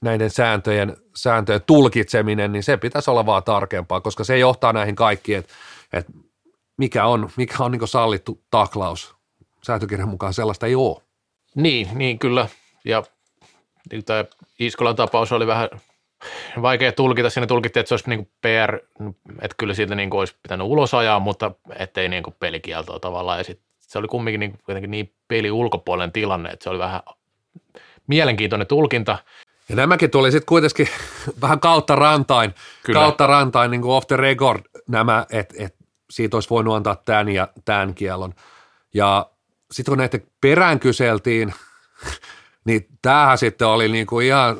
näiden sääntöjen, sääntöjen tulkitseminen, niin se pitäisi olla vaan tarkempaa, koska se johtaa näihin kaikkiin, että, että mikä on, mikä on niin sallittu taklaus. Säätökirjan mukaan sellaista ei ole. Niin, niin kyllä. Ja niin tämä Iskolan tapaus oli vähän vaikea tulkita. Siinä tulkittiin, että se olisi niin PR, että kyllä siitä niin olisi pitänyt ulos ajaa, mutta ettei niin pelikieltoa tavallaan. Ja sit se oli kumminkin niin, kuitenkin niin peli ulkopuolinen tilanne, että se oli vähän mielenkiintoinen tulkinta. Ja nämäkin tuli sitten kuitenkin vähän kautta rantain, Kyllä. kautta rantain niin kuin off the record nämä, että et siitä olisi voinut antaa tämän ja tämän kielon. Ja sitten kun näitä perään kyseltiin, niin tämähän sitten oli niin kuin ihan,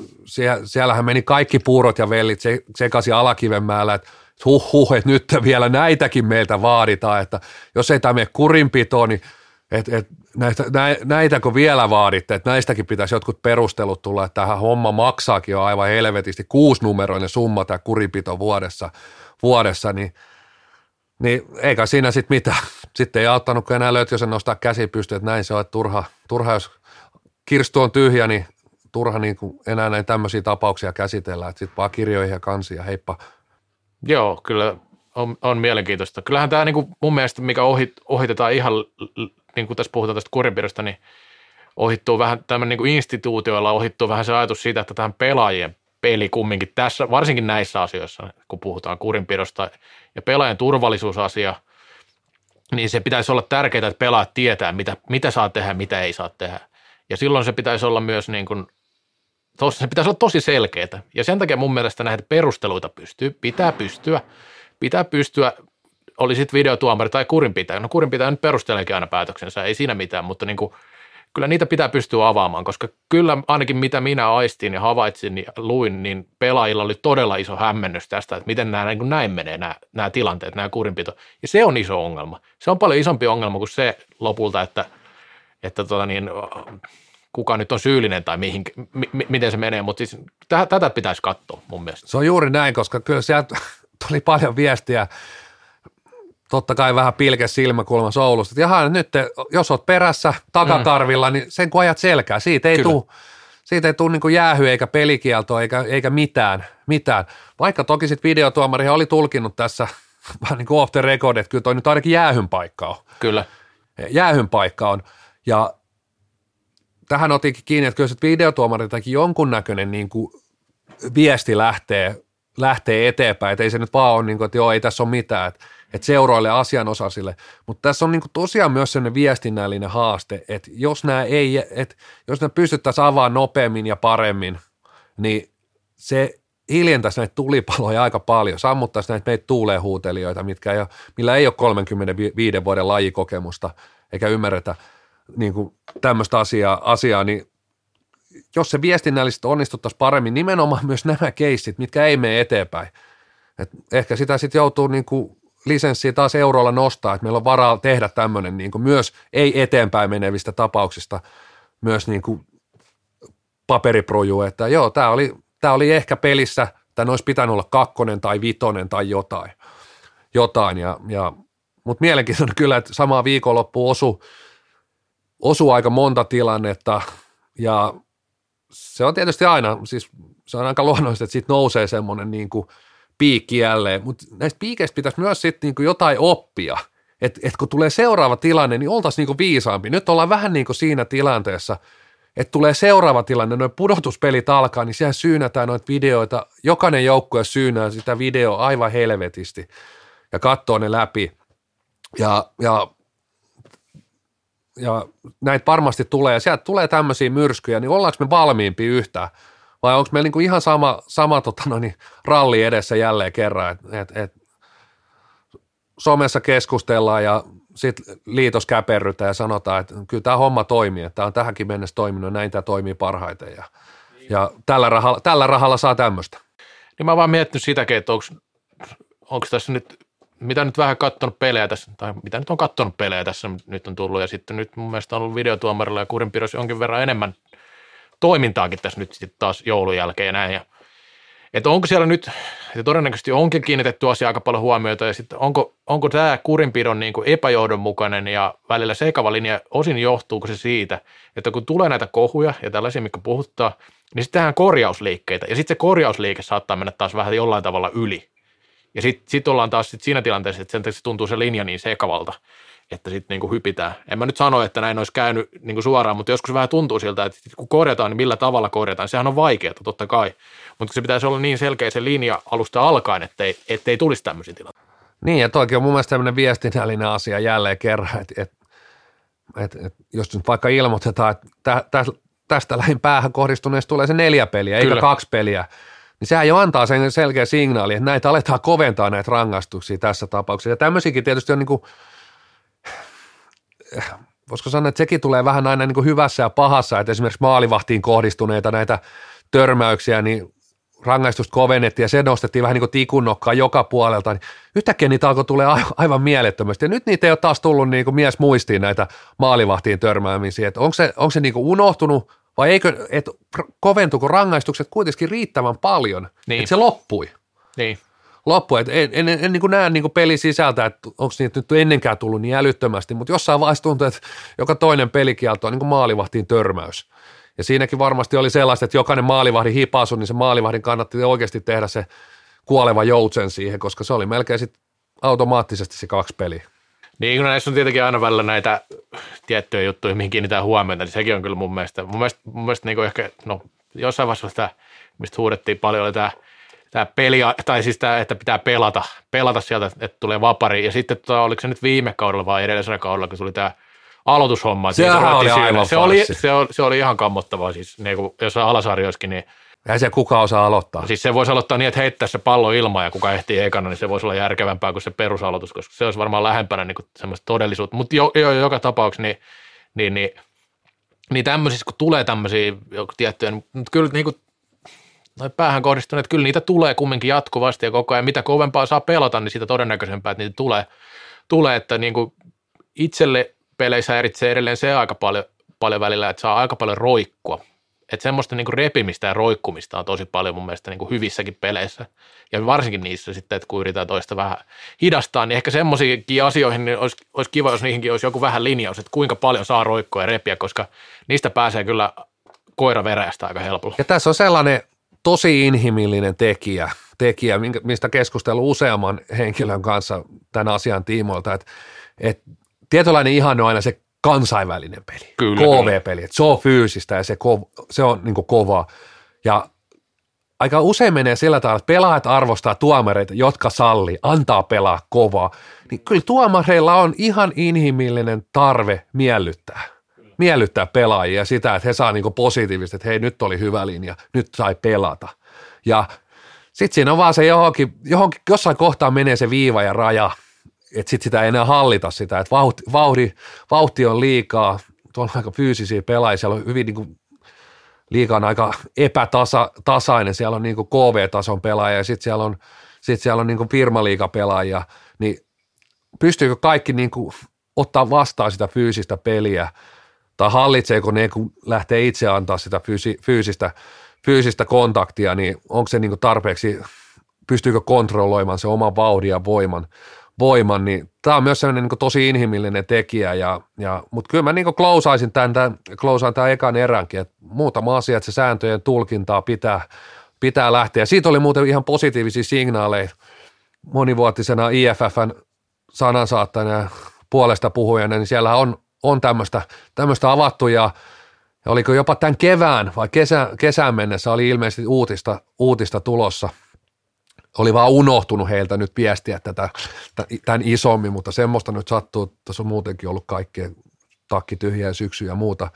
siellähän meni kaikki puurot ja vellit sekaisin Alakivenmäellä, että huh huh, että nyt vielä näitäkin meiltä vaaditaan, että jos ei tämä mene kurinpitoon, niin et, et, näitä, näitä kun vielä vaaditte, että näistäkin pitäisi jotkut perustelut tulla, että tähän homma maksaakin jo aivan helvetisti kuusinumeroinen summa tämä kurinpito vuodessa, vuodessa niin – niin eikä siinä sitten mitään. Sitten ei auttanut, kun enää sen nostaa käsi pystyyn, että näin se on, että turha, turha jos kirstu on tyhjä, niin turha niin kuin enää näin tämmöisiä tapauksia käsitellä, että sitten vaan kirjoihin ja kansia, heippa. Joo, kyllä on, on mielenkiintoista. Kyllähän tämä niin kuin mun mielestä, mikä ohit, ohitetaan ihan, niin kuin tässä puhutaan tästä kurinpidosta, niin ohittuu vähän tämmöinen niin instituutioilla ohittuu vähän se ajatus siitä, että tähän pelaajien peli kumminkin tässä, varsinkin näissä asioissa, kun puhutaan kurinpidosta ja pelaajan turvallisuusasia, niin se pitäisi olla tärkeää, että pelaajat tietää, mitä, mitä saa tehdä, mitä ei saa tehdä. Ja silloin se pitäisi olla myös niin kuin, se pitäisi olla tosi selkeää. Ja sen takia mun mielestä näitä perusteluita pystyy, pitää pystyä, pitää pystyä, oli sitten videotuomari tai kurinpitäjä. No kurinpitäjä nyt perusteleekin aina päätöksensä, ei siinä mitään, mutta niin kuin – kyllä niitä pitää pystyä avaamaan, koska kyllä ainakin mitä minä aistin ja havaitsin ja luin, niin pelaajilla oli todella iso hämmennys tästä, että miten nämä, niin kuin näin menee nämä, nämä tilanteet, nämä kurinpito. Ja se on iso ongelma. Se on paljon isompi ongelma kuin se lopulta, että, että tota niin, kuka nyt on syyllinen tai mihin, m- miten se menee, mutta siis tätä pitäisi katsoa mun mielestä. Se on juuri näin, koska kyllä sieltä tuli paljon viestiä totta kai vähän pilke silmäkulma soulusta. Jaha, nyt te, jos oot perässä takakarvilla, mm. niin sen kun ajat selkää, siitä ei tule siitä ei tule niin jäähy eikä pelikieltoa eikä, eikä mitään, mitään. Vaikka toki sitten videotuomari oli tulkinut tässä vähän niin kuin off the record, että kyllä toi nyt ainakin jäähyn paikka on. Kyllä. Jäähyn paikka on. Ja tähän otinkin kiinni, että kyllä sitten videotuomariltakin jonkunnäköinen niin kuin viesti lähtee, lähtee eteenpäin, että ei se nyt vaan ole niin kuin, että joo, ei tässä ole mitään, että että seuroille asianosaisille. Mutta tässä on niinku tosiaan myös sellainen viestinnällinen haaste, että jos nämä ei, että jos nämä pystyttäisiin avaamaan nopeammin ja paremmin, niin se hiljentäisi näitä tulipaloja aika paljon, sammuttaisi näitä meitä tuuleenhuutelijoita, mitkä ei ole, millä ei ole 35 vuoden lajikokemusta, eikä ymmärretä niin tämmöistä asiaa, asiaa, niin jos se viestinnällisesti onnistuttaisiin paremmin, nimenomaan myös nämä keissit, mitkä ei mene eteenpäin. Et ehkä sitä sitten joutuu niin kuin lisenssiä taas eurolla nostaa, että meillä on varaa tehdä tämmöinen niin kuin myös ei eteenpäin menevistä tapauksista myös niin kuin paperiproju, että joo, tämä oli, tämä oli ehkä pelissä, tämä olisi pitänyt olla kakkonen tai vitonen tai jotain, jotain ja, ja mutta mielenkiintoinen kyllä, että samaa viikonloppu osu, osu aika monta tilannetta ja se on tietysti aina, siis se on aika luonnollista, että siitä nousee semmoinen niin kuin – piikki jälleen, mutta näistä piikeistä pitäisi myös sitten niinku jotain oppia, että et kun tulee seuraava tilanne, niin oltaisiin niinku viisaampi. Nyt ollaan vähän niin kuin siinä tilanteessa, että tulee seuraava tilanne, noin pudotuspelit alkaa, niin siellä syynätään noita videoita, jokainen joukkue syynää sitä videoa aivan helvetisti ja katsoo ne läpi. Ja, ja, ja näitä varmasti tulee, ja sieltä tulee tämmöisiä myrskyjä, niin ollaanko me valmiimpi yhtään? Vai onko meillä niinku ihan sama, sama tota no niin, ralli edessä jälleen kerran, että et, et, somessa keskustellaan ja sitten liitos käperrytään ja sanotaan, että kyllä tämä homma toimii, että tämä on tähänkin mennessä toiminut ja näin tämä toimii parhaiten ja, ja tällä, rahalla, tällä rahalla saa tämmöistä. Niin mä vaan miettinyt sitäkin, että onko tässä nyt, mitä nyt vähän katsonut pelejä tässä, tai mitä nyt on katsonut pelejä tässä nyt on tullut, ja sitten nyt mun mielestä on ollut videotuomarilla ja kurinpidossa jonkin verran enemmän toimintaakin tässä nyt sitten taas joulun jälkeen ja näin. Ja, että onko siellä nyt, ja todennäköisesti onkin kiinnitetty asia aika paljon huomiota, ja sitten onko, onko tämä kurinpidon niin kuin epäjohdonmukainen ja välillä sekava linja, osin johtuuko se siitä, että kun tulee näitä kohuja ja tällaisia, mikä puhuttaa, niin sitten tehdään korjausliikkeitä, ja sitten se korjausliike saattaa mennä taas vähän jollain tavalla yli. Ja sitten sit ollaan taas sit siinä tilanteessa, että sen tuntuu se linja niin sekavalta, että sitten niinku hypitään. En mä nyt sano, että näin olisi käynyt niinku suoraan, mutta joskus vähän tuntuu siltä, että kun korjataan, niin millä tavalla korjataan. Sehän on vaikeaa, totta kai. Mutta se pitäisi olla niin selkeä se linja alusta alkaen, ettei, ettei tulisi tämmöisiä tilanteita. Niin, ja toikin on mun mielestä tämmöinen viestinnällinen asia jälleen kerran, että et, et, et, jos nyt vaikka ilmoitetaan, että tä, tä, tästä lähin päähän kohdistuneesta tulee se neljä peliä, Kyllä. eikä kaksi peliä, niin sehän jo antaa sen selkeä signaali, että näitä aletaan koventaa näitä rangaistuksia tässä tapauksessa. Ja tämmöisiäkin tietysti on niin kuin – voisiko sanoa, että sekin tulee vähän aina niin kuin hyvässä ja pahassa, että esimerkiksi maalivahtiin kohdistuneita näitä törmäyksiä, niin rangaistusta kovennettiin ja se nostettiin vähän niin kuin tikunnokkaa joka puolelta, niin yhtäkkiä niitä alkoi tulee aivan mielettömästi. Ja nyt niitä ei ole taas tullut niin kuin mies muistiin näitä maalivahtiin törmäämisiä, että onko se, onko se niin kuin unohtunut vai eikö, että koventuko rangaistukset kuitenkin riittävän paljon, niin. että se loppui. Niin loppu. Et en, en, en, en niin näe niin peli sisältä, että onko niitä nyt ennenkään tullut niin älyttömästi, mutta jossain vaiheessa tuntuu, että joka toinen pelikielto on niin maalivahtiin törmäys. Ja siinäkin varmasti oli sellaista, että jokainen maalivahdin hipasu, niin se maalivahdin kannatti oikeasti tehdä se kuoleva joutsen siihen, koska se oli melkein sit automaattisesti se kaksi peliä. Niin, kun näissä on tietenkin aina välillä näitä tiettyjä juttuja, mihin kiinnitään huomiota, niin sekin on kyllä mun mielestä, mun mielestä, mun mielestä niin ehkä, no jossain vaiheessa sitä, mistä huudettiin paljon, oli tämä, tämä peli, tai siis tämä, että pitää pelata, pelata sieltä, että tulee vapari, ja sitten tota, oliko se nyt viime kaudella vai edellisellä kaudella, kun tuli tämä aloitushomma. Se oli aivan se oli, se, oli, se oli ihan kammottavaa, siis niin kuin jossain alasarjoissakin, niin Eihän se kuka osaa aloittaa. Siis se voisi aloittaa niin, että heittää se pallo ilmaan ja kuka ehtii ekana, niin se voisi olla järkevämpää kuin se perusaloitus, koska se olisi varmaan lähempänä niin semmoista todellisuutta. Mutta jo, jo, joka tapauksessa niin, niin, niin, niin tämmöisissä, kun tulee tämmöisiä tiettyjä, niin kyllä niin kuin, noin päähän kohdistuneet, kyllä niitä tulee kumminkin jatkuvasti ja koko ajan. Mitä kovempaa saa pelata, niin sitä todennäköisempää, että niitä tulee. tulee että niin kuin itselle peleissä eritsee edelleen se aika paljon, paljon välillä, että saa aika paljon roikkua että semmoista niin kuin repimistä ja roikkumista on tosi paljon mun mielestä niin kuin hyvissäkin peleissä. Ja varsinkin niissä sitten, että kun yritetään toista vähän hidastaa, niin ehkä semmoisiinkin asioihin niin olisi, olisi kiva, jos niihinkin olisi joku vähän linjaus, että kuinka paljon saa roikkoa ja repiä, koska niistä pääsee kyllä koira vereästä aika helpolla. Ja tässä on sellainen tosi inhimillinen tekijä, tekijä mistä keskustellut useamman henkilön kanssa tämän asian tiimoilta, että, että tietynlainen ihanne on aina se kansainvälinen peli, kyllä, KV-peli, kyllä. se on fyysistä ja se, kov, se on niin kova. Ja aika usein menee sillä tavalla, että pelaajat arvostaa tuomareita, jotka salli, antaa pelaa kovaa. Niin kyllä tuomareilla on ihan inhimillinen tarve miellyttää. Miellyttää pelaajia sitä, että he saa niin positiivista, että hei nyt oli hyvä linja, nyt sai pelata. Ja sitten siinä on vaan se johonkin, johonkin, jossain kohtaa menee se viiva ja raja – että sit sitä ei enää hallita sitä, että vauhti, vauhti, vauhti on liikaa, tuolla on aika fyysisiä pelaajia, siellä on hyvin niin kuin, liiga on aika epätasainen, siellä on niin kuin KV-tason pelaajia ja sitten siellä on, sit siellä on niin kuin firmaliigapelaajia, niin pystyykö kaikki niin kuin ottaa vastaan sitä fyysistä peliä tai hallitseeko ne, kun lähtee itse antaa sitä fyysi, fyysistä, fyysistä kontaktia, niin onko se niin tarpeeksi, pystyykö kontrolloimaan se oman vauhdin ja voiman, voiman, niin tämä on myös sellainen niin tosi inhimillinen tekijä, ja, ja, mutta kyllä mä niin klousaisin tämän, tämän, klousaan tämän ekan eränkin, että muutama asia, että se sääntöjen tulkintaa pitää, pitää lähteä. Siitä oli muuten ihan positiivisia signaaleja monivuotisena IFFn sanansaattajana puolesta puhujana, niin siellä on, on tämmöistä, tämmöistä avattu ja, oliko jopa tämän kevään vai kesä, kesän mennessä oli ilmeisesti uutista, uutista tulossa – oli vaan unohtunut heiltä nyt viestiä tätä, tämän isommin, mutta semmoista nyt sattuu, tässä on muutenkin ollut kaikkien takki tyhjää syksy ja muuta,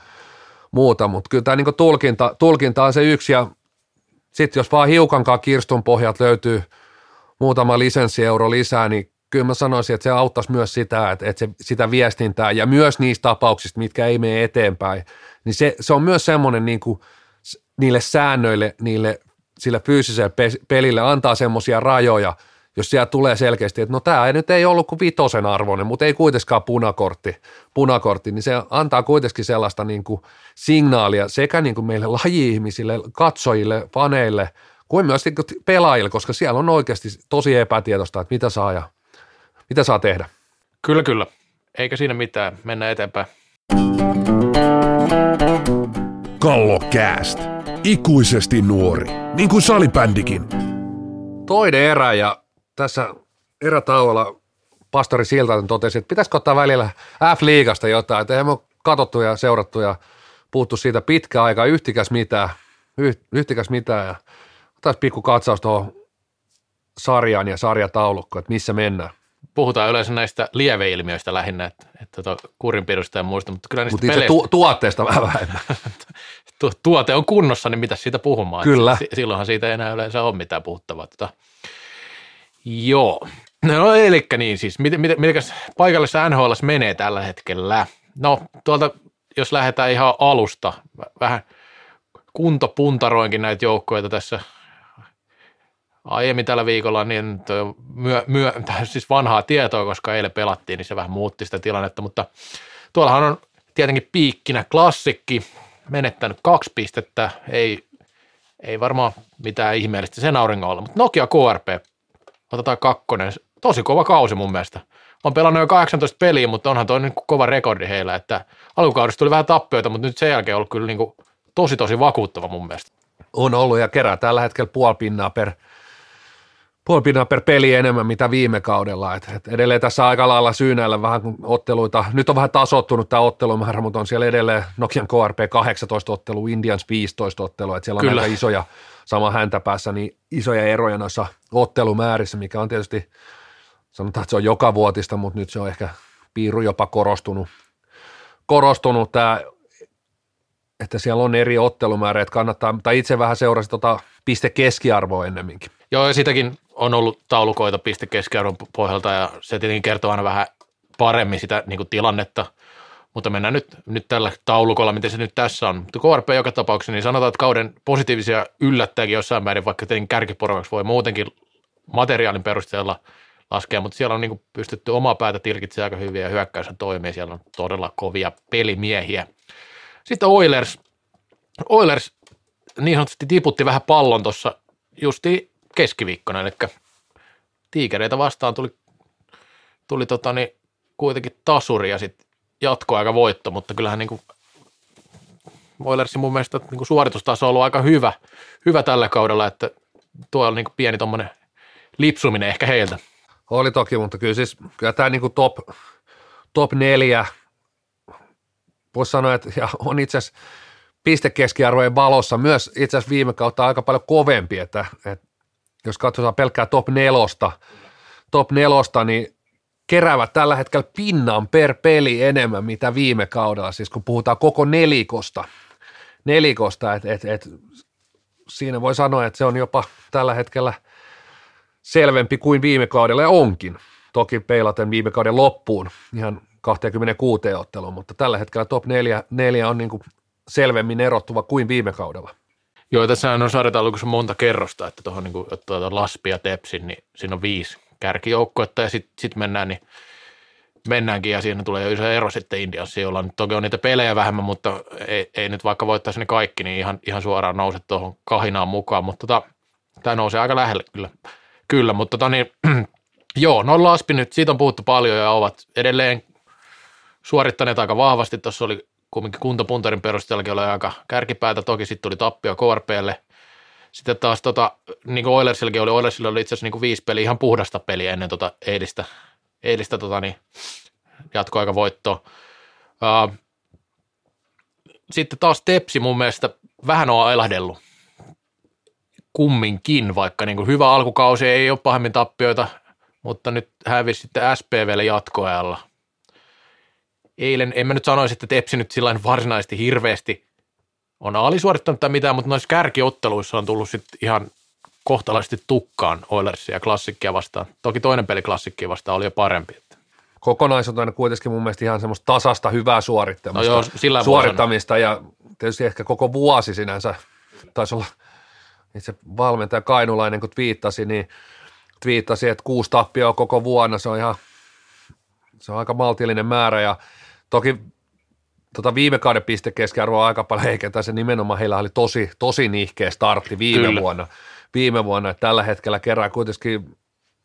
muuta. mutta kyllä tämä niin tulkinta, tulkinta on se yksi ja sitten jos vaan hiukankaan kirstun pohjat löytyy muutama lisenssieuro lisää, niin kyllä mä sanoisin, että se auttaisi myös sitä, että, että se, sitä viestintää ja myös niistä tapauksista, mitkä ei mene eteenpäin, niin se, se on myös semmoinen niin kuin niille säännöille, niille sille fyysiselle pelille antaa semmoisia rajoja, jos siellä tulee selkeästi, että no tämä nyt ei ollut kuin vitosen arvoinen, mutta ei kuitenkaan punakortti, punakortti, niin se antaa kuitenkin sellaista niin kuin signaalia sekä niin kuin meille laji-ihmisille, katsojille, faneille, kuin myös niin pelaajille, koska siellä on oikeasti tosi epätietoista, että mitä saa ja mitä saa tehdä. Kyllä, kyllä. Eikä siinä mitään. Mennään eteenpäin. Kallokääst. Ikuisesti nuori, niin kuin salibändikin. Toinen erä ja tässä erätauolla pastori Siltanen totesi, että pitäisikö ottaa välillä F-liigasta jotain, että eihän me katsottu ja seurattu ja puhuttu siitä pitkä aika, yhtikäs mitään, yhtikäs mitään ja taas pikku katsaus tuohon sarjaan ja sarjataulukkoon, että missä mennään puhutaan yleensä näistä lieveilmiöistä lähinnä, että, että tuota, kurinpidosta ja muista, mutta kyllä niistä Mut peleistä... Tu- tuotteesta vähän vähemmän. tu- tuote on kunnossa, niin mitä siitä puhumaan? Kyllä. S- silloinhan siitä ei enää yleensä ole mitään puhuttavaa. Tota, joo. No eli niin siis, miten, miten, miten paikallisessa NHL menee tällä hetkellä? No tuolta, jos lähdetään ihan alusta, vähän kuntopuntaroinkin näitä joukkoja tässä aiemmin tällä viikolla niin myö, myö, siis vanhaa tietoa, koska eilen pelattiin, niin se vähän muutti sitä tilannetta, mutta tuollahan on tietenkin piikkinä klassikki, menettänyt kaksi pistettä, ei, ei varmaan mitään ihmeellistä sen auringolla, mutta Nokia KRP, otetaan kakkonen, tosi kova kausi mun mielestä. On pelannut jo 18 peliä, mutta onhan toi niin kova rekordi heillä, että alkukaudesta tuli vähän tappioita, mutta nyt sen jälkeen on ollut kyllä niin kuin tosi tosi vakuuttava mun mielestä. On ollut ja kerää tällä hetkellä puoli pinnaa per – puoli pinnaa per peli enemmän mitä viime kaudella. Et, et edelleen tässä aika lailla syynäillä vähän kun otteluita. Nyt on vähän tasottunut tämä ottelumäärä, mutta on siellä edelleen Nokian KRP 18 ottelu, Indians 15 ottelu. Et siellä on Kyllä. aika isoja, sama häntä päässä, niin isoja eroja noissa ottelumäärissä, mikä on tietysti, sanotaan, että se on joka vuotista, mutta nyt se on ehkä piiru jopa korostunut, korostunut tämä että siellä on eri ottelumäärä, että kannattaa, tai itse vähän seurasi tota piste keskiarvoa ennemminkin. Joo, ja sitäkin on ollut taulukoita piste keskiarvon pohjalta, ja se tietenkin kertoo aina vähän paremmin sitä niin kuin tilannetta, mutta mennään nyt, nyt tällä taulukolla, miten se nyt tässä on. Mutta KRP joka tapauksessa, niin sanotaan, että kauden positiivisia yllättäjäkin jossain määrin, vaikka tietenkin kärkiporokaksi voi muutenkin materiaalin perusteella laskea, mutta siellä on niin pystytty omaa päätä tilkitsemään aika hyvin ja hyökkäys toimii, siellä on todella kovia pelimiehiä. Sitten Oilers. Oilers niin sanotusti tiputti vähän pallon tuossa justi keskiviikkona, eli tiikereitä vastaan tuli, tuli tota niin, kuitenkin tasuri ja sitten jatkoaika voitto, mutta kyllähän niin kuin Oilersin mun mielestä niin kuin suoritustaso on ollut aika hyvä, hyvä tällä kaudella, että tuo on niin kuin pieni tuommoinen lipsuminen ehkä heiltä. Oli toki, mutta kyllä siis kyllä tämä niin kuin top, top neljä voisi sanoa, että ja on itse asiassa pistekeskiarvojen valossa myös itse asiassa viime kautta aika paljon kovempi, että, että jos katsotaan pelkkää top nelosta, top nelosta, niin keräävät tällä hetkellä pinnan per peli enemmän mitä viime kaudella, siis kun puhutaan koko nelikosta, nelikosta että et, et, siinä voi sanoa, että se on jopa tällä hetkellä selvempi kuin viime kaudella ja onkin. Toki peilaten viime kauden loppuun ihan 26 otteluun, mutta tällä hetkellä top 4, 4 on niin kuin selvemmin erottuva kuin viime kaudella. Joo, tässä on sarjataulukossa monta kerrosta, että tuohon niin tuota Laspi ja Tepsin, niin siinä on viisi kärkijoukkuetta ja sitten sit mennään, niin mennäänkin ja siinä tulee jo iso ero sitten Indiassa, jolla nyt toki on niitä pelejä vähemmän, mutta ei, ei nyt vaikka voittaisi ne kaikki, niin ihan, ihan suoraan nouse tuohon kahinaan mukaan, mutta tota, tämä nousee aika lähelle kyllä, kyllä mutta tota niin, joo, no Laspi nyt, siitä on puhuttu paljon ja ovat edelleen suorittaneet aika vahvasti. Tuossa oli kumminkin kuntopuntarin perusteellakin oli aika kärkipäätä, toki sitten tuli tappio KRPlle. Sitten taas tota, niin kuin Oilersillakin oli, Oilersilla oli itse asiassa niin kuin viisi peliä, ihan puhdasta peliä ennen tota eilistä, eilistä tota, niin jatkoaika voittoa. Uh, sitten taas Tepsi mun mielestä vähän on ailahdellut kumminkin, vaikka niin kuin hyvä alkukausi ei ole pahemmin tappioita, mutta nyt hävisi sitten SPVlle jatkoajalla eilen, en mä nyt sanoisi, että Tepsi nyt sillä varsinaisesti hirveästi on alisuorittanut tai mitään, mutta noissa kärkiotteluissa on tullut sitten ihan kohtalaisesti tukkaan Oilersia ja klassikkia vastaan. Toki toinen peli klassikkia vastaan oli jo parempi. Kokonaisuutena kuitenkin mun mielestä ihan semmoista tasasta hyvää suorittamista, no joo, sillä suorittamista ja tietysti ehkä koko vuosi sinänsä taisi olla itse valmentaja Kainulainen, kun twiittasi, niin twiittasi, että kuusi tappioa koko vuonna, se on ihan se on aika maltillinen määrä ja Toki tota viime kauden pistekeskiarvo on aika paljon heikentää, se nimenomaan heillä oli tosi, tosi nihkeä startti viime Kyllä. vuonna. Viime vuonna, että tällä hetkellä kerää kuitenkin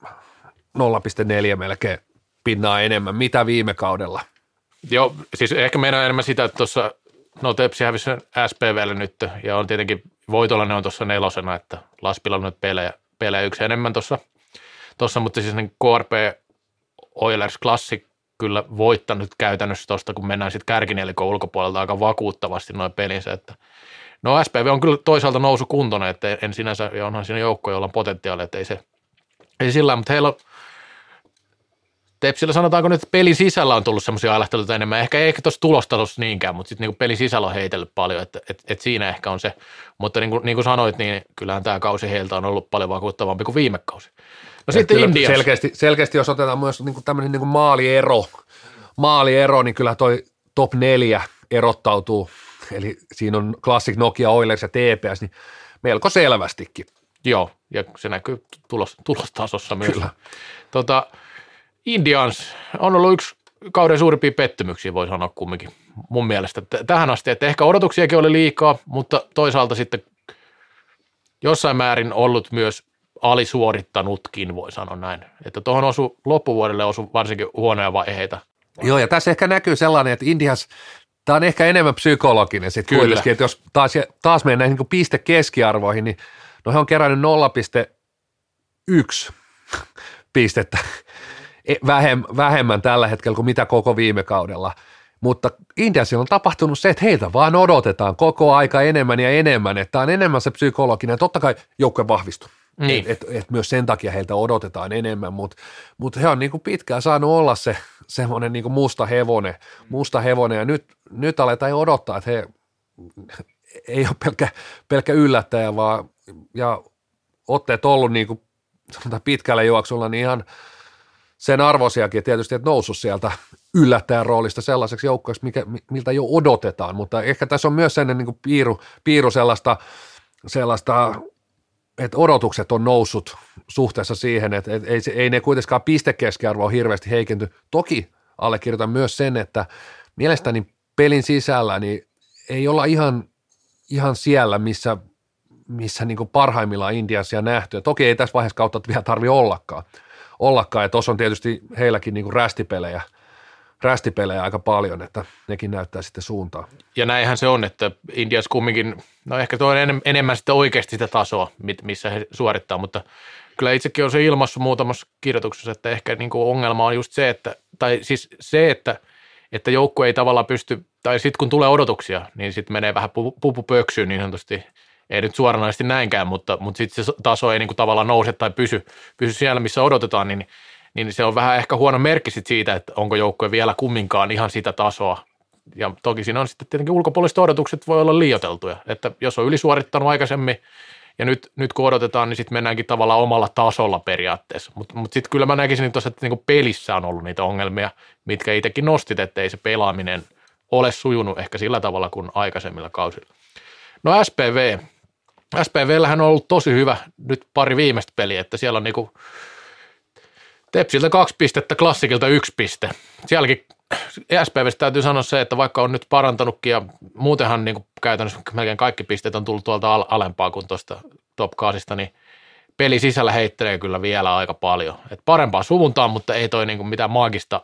0,4 melkein pinnaa enemmän, mitä viime kaudella. Joo, siis ehkä meidän enemmän sitä, että tuossa, no Tepsi hävisi SPVlle nyt, ja on tietenkin voitolla ne on tuossa nelosena, että Laspilla on nyt pelejä, pelejä yksi enemmän tuossa, tossa, mutta siis niin KRP Oilers Classic kyllä voittanut käytännössä tuosta, kun mennään sitten kärkinelikon ulkopuolelta aika vakuuttavasti noin pelinsä, että No SPV on kyllä toisaalta nousu kuntoinen, että en sinänsä, ja onhan siinä joukko, jolla on potentiaalia, että ei se, ei sillä mutta heillä on, Tepsillä sanotaanko nyt, että pelin sisällä on tullut semmoisia ailahteluita enemmän, ehkä ei ehkä tuossa tulostasossa niinkään, mutta sitten niin pelin sisällä on heitellyt paljon, että et, et siinä ehkä on se, mutta niin kuin, niin kuin sanoit, niin kyllähän tämä kausi heiltä on ollut paljon vakuuttavampi kuin viime kausi. No sitten Indias. Selkeästi, selkeästi, jos otetaan myös niin kuin tämmöinen niin kuin maaliero, maaliero, niin kyllä toi top neljä erottautuu, eli siinä on Classic Nokia, Oilers ja TPS, niin melko selvästikin. Joo, ja se näkyy tulos, tulostasossa myös. Kyllä. Tota, Indians on ollut yksi kauden suurimpia pettymyksiä, voi sanoa kumminkin mun mielestä tähän asti, että ehkä odotuksiakin oli liikaa, mutta toisaalta sitten jossain määrin ollut myös alisuorittanutkin, voi sanoa näin. Että tuohon osu, loppuvuodelle osu varsinkin huonoja vaiheita. Joo, ja tässä ehkä näkyy sellainen, että Indias, tämä on ehkä enemmän psykologinen sitten kuitenkin, että jos taas, taas mennään niin piste keskiarvoihin, niin no he on kerännyt yksi pistettä e, vähemmän tällä hetkellä kuin mitä koko viime kaudella. Mutta Indiasilla on tapahtunut se, että heiltä vaan odotetaan koko aika enemmän ja enemmän, että tämä on enemmän se psykologinen. Totta kai joukkue vahvistuu. Niin. Et, et myös sen takia heiltä odotetaan enemmän, mutta mut he on niinku pitkään saanut olla se semmoinen niinku musta hevonen, musta hevonen. Ja nyt, nyt aletaan odottaa, että he ei ole pelkkä, pelkkä yllättäjä, vaan ja otteet ollut niinku, pitkällä juoksulla niin ihan sen arvosiakin tietysti, että noussut sieltä yllättäjän roolista sellaiseksi joukkueeksi, mikä, miltä jo odotetaan, mutta ehkä tässä on myös sellainen niin piiru, piiru sellaista, sellaista että odotukset on noussut suhteessa siihen, että, että ei, ei ne kuitenkaan pistekeskiarvo ole hirveästi heikenty. Toki allekirjoitan myös sen, että mielestäni pelin sisällä niin ei olla ihan, ihan siellä, missä, missä niin parhaimmillaan Indiassa nähty. Ja toki ei tässä vaiheessa kautta vielä tarvi ollakaan. ollakaan. Tuossa on tietysti heilläkin niin rästipelejä – rästipelejä aika paljon, että nekin näyttää sitten suuntaan. Ja näinhän se on, että Indias kumminkin, no ehkä tuo on enemmän sitten oikeasti sitä tasoa, missä he suorittaa, mutta kyllä itsekin on se ilmassu muutamassa kirjoituksessa, että ehkä niin kuin ongelma on just se, että, tai siis se, että, että joukko ei tavallaan pysty, tai sitten kun tulee odotuksia, niin sitten menee vähän pupu pöksyyn niin sanotusti, ei nyt suoranaisesti näinkään, mutta, mutta sitten se taso ei niin kuin tavallaan nouse tai pysy, pysy siellä, missä odotetaan, niin niin se on vähän ehkä huono merkki sit siitä, että onko joukkue vielä kumminkaan ihan sitä tasoa. Ja toki siinä on sitten tietenkin ulkopuoliset odotukset voi olla liioteltuja, että jos on ylisuorittanut aikaisemmin ja nyt, nyt kun odotetaan, niin sitten mennäänkin tavallaan omalla tasolla periaatteessa. Mutta mut sitten kyllä mä näkisin tuossa, että niinku pelissä on ollut niitä ongelmia, mitkä itsekin nostit, että ei se pelaaminen ole sujunut ehkä sillä tavalla kuin aikaisemmilla kausilla. No SPV. SPVllähän on ollut tosi hyvä nyt pari viimeistä peliä, että siellä on niinku Tepsiltä kaksi pistettä, klassikilta yksi piste. Sielläkin SPVstä täytyy sanoa se, että vaikka on nyt parantanutkin ja muutenhan niin kuin käytännössä melkein kaikki pisteet on tullut tuolta alempaa kuin tuosta top 8, niin peli sisällä heittelee kyllä vielä aika paljon. Et parempaa suvuntaan, mutta ei toi niin kuin mitään maagista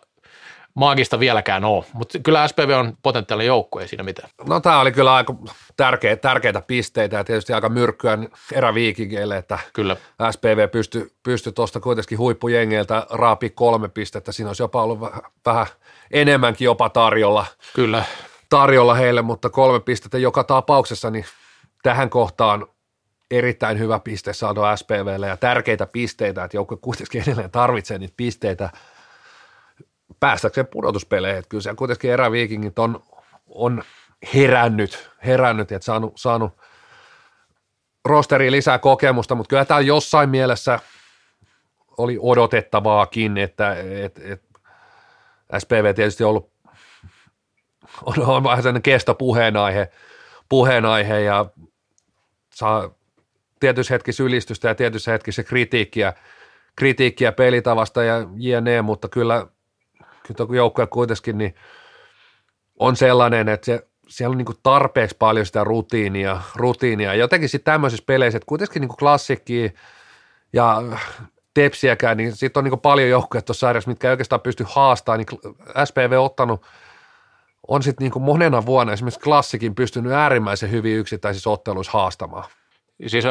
maagista vieläkään ole, mutta kyllä SPV on potentiaalinen joukkue, ei siinä mitään. No tämä oli kyllä aika tärkeä, tärkeitä pisteitä ja tietysti aika myrkkyä eräviikingeille, että kyllä. SPV pystyi pysty tuosta kuitenkin huippujengeiltä raapi kolme pistettä, siinä olisi jopa ollut vähän, vähän enemmänkin jopa tarjolla. Kyllä. Tarjolla heille, mutta kolme pistettä joka tapauksessa, niin tähän kohtaan erittäin hyvä piste saatu SPVlle ja tärkeitä pisteitä, että joukkue kuitenkin edelleen tarvitsee niitä pisteitä – päästäkseen pudotuspeleihin. Että kyllä siellä kuitenkin eräviikingit on, on herännyt, herännyt ja saanut, saanut rosteriin lisää kokemusta, mutta kyllä tämä jossain mielessä oli odotettavaakin, että et, et SPV tietysti on ollut on, on vähän sellainen kestopuheenaihe puheenaihe ja saa tietyissä hetkissä ylistystä ja tietyissä hetkissä kritiikkiä, kritiikkiä pelitavasta ja jne, mutta kyllä kyllä joukkue kuitenkin niin on sellainen, että se, siellä on niin tarpeeksi paljon sitä rutiinia, rutiinia. Jotenkin sitten tämmöisissä peleissä, että kuitenkin niin klassikki ja tepsiäkään, niin sitten on niin paljon joukkoja tuossa sarjassa, mitkä ei oikeastaan pysty haastamaan, niin SPV ottanut, on sitten niin monena vuonna esimerkiksi klassikin pystynyt äärimmäisen hyvin yksittäisissä otteluissa haastamaan. Siis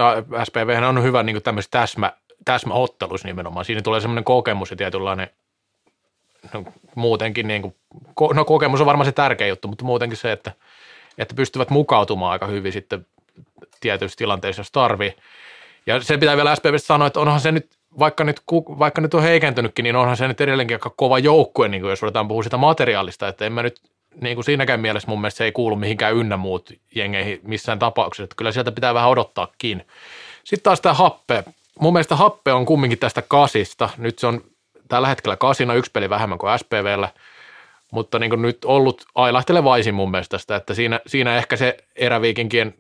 SPV on hyvä niin tämmöisessä täsmä, täsmäottelussa nimenomaan. Siinä tulee semmoinen kokemus ja tietynlainen no, muutenkin, niin kuin, no kokemus on varmaan se tärkeä juttu, mutta muutenkin se, että, että pystyvät mukautumaan aika hyvin sitten tietyissä tilanteissa, jos tarvii. Ja se pitää vielä SPVstä sanoa, että onhan se nyt, vaikka nyt, vaikka nyt on heikentynytkin, niin onhan se nyt edelleenkin aika kova joukkue, niin kuin jos ruvetaan puhua sitä materiaalista, että en mä nyt niin kuin siinäkään mielessä mun mielestä se ei kuulu mihinkään ynnä muut jengeihin missään tapauksessa, että kyllä sieltä pitää vähän odottaakin. Sitten taas tämä happe. Mun mielestä happe on kumminkin tästä kasista. Nyt se on tällä hetkellä kasina yksi peli vähemmän kuin SPVllä, mutta niin kuin nyt ollut ailahtelevaisin mun mielestä sitä, että siinä, siinä ehkä se eräviikinkien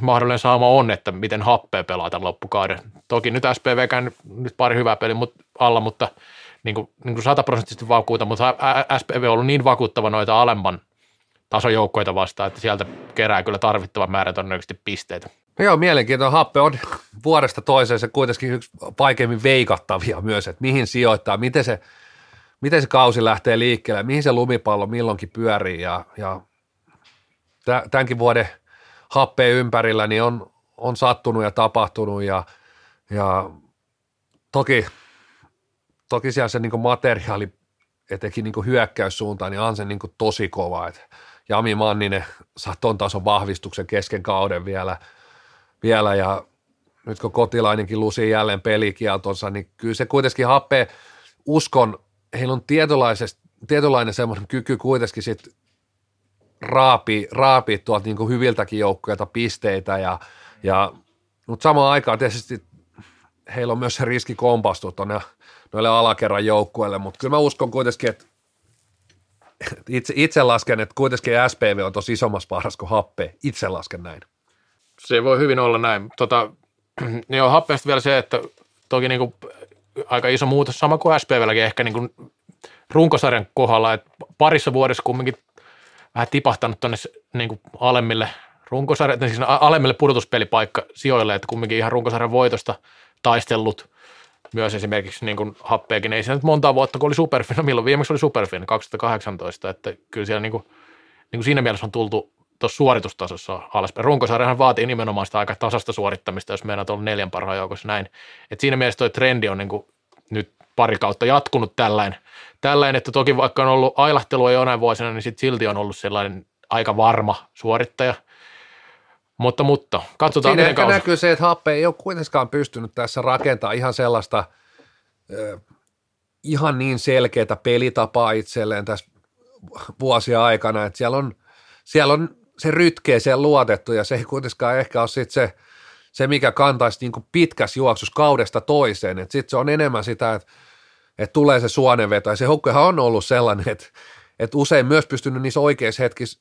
mahdollinen saama on, että miten happea pelaa tämän loppukauden. Toki nyt SPVkään nyt pari hyvää peli alla, mutta niin kuin, niin kuin sataprosenttisesti vakuuta, mutta SPV on ollut niin vakuuttava noita alemman tasojoukkoita vastaan, että sieltä kerää kyllä tarvittavan määrän todennäköisesti pisteitä. No joo, mielenkiintoinen happe on vuodesta toiseen se kuitenkin yksi vaikeimmin veikattavia myös, että mihin sijoittaa, miten se, miten se kausi lähtee liikkeelle, mihin se lumipallo milloinkin pyörii ja, ja tämänkin vuoden happeen ympärillä niin on, on sattunut ja tapahtunut ja, ja toki, toki siellä se niin materiaali, etenkin niin hyökkäyssuuntaan, niin on se niin tosi kova. Et Jami Manninen saa ton tason vahvistuksen kesken kauden vielä, vielä ja nyt kun kotilainenkin lusi jälleen pelikieltonsa, niin kyllä se kuitenkin happee, uskon, heillä on tietynlainen semmoinen kyky kuitenkin sit raapi, raapi tuolta niin hyviltäkin joukkueilta pisteitä, ja, ja, mutta samaan aikaan tietysti heillä on myös se riski kompastua tuonne noille alakerran joukkueille, mutta kyllä mä uskon kuitenkin, että itse, itse lasken, että kuitenkin SPV on tosi isommassa vaarassa kuin happe. Itse lasken näin. Se voi hyvin olla näin. Tota, niin on happeesta vielä se, että toki niin kuin aika iso muutos, sama kuin SPVlläkin ehkä niin kuin runkosarjan kohdalla, että parissa vuodessa kumminkin vähän tipahtanut tuonne niin kuin alemmille runkosarjan, siis alemmille pudotuspelipaikka sijoille, että kumminkin ihan runkosarjan voitosta taistellut myös esimerkiksi niin kuin happeekin. Ei se nyt monta vuotta, kun oli Superfin, no milloin viimeksi oli Superfin, 2018, että kyllä siellä niin kuin, niin kuin siinä mielessä on tultu tuossa suoritustasossa alaspäin. Runkosarjahan vaatii nimenomaan sitä aika tasasta suorittamista, jos meidän on neljän parhaan joukossa näin. Et siinä mielessä tuo trendi on niin kuin nyt pari kautta jatkunut tällainen, tällainen, että toki vaikka on ollut ailahtelua jonain vuosina, niin sit silti on ollut sellainen aika varma suorittaja. Mutta, mutta katsotaan Siinä ehkä kausi. näkyy se, että Happe ei ole kuitenkaan pystynyt tässä rakentamaan ihan sellaista ihan niin selkeää pelitapaa itselleen tässä vuosia aikana, että siellä on, siellä on se rytkee siellä luotettu ja se ei kuitenkaan ehkä ole sit se, se, mikä kantaisi niin pitkässä juoksussa kaudesta toiseen. Sitten se on enemmän sitä, että, että tulee se suonenveto. Ja se houkkuhan on ollut sellainen, että, että usein myös pystynyt niissä oikeissa hetkissä,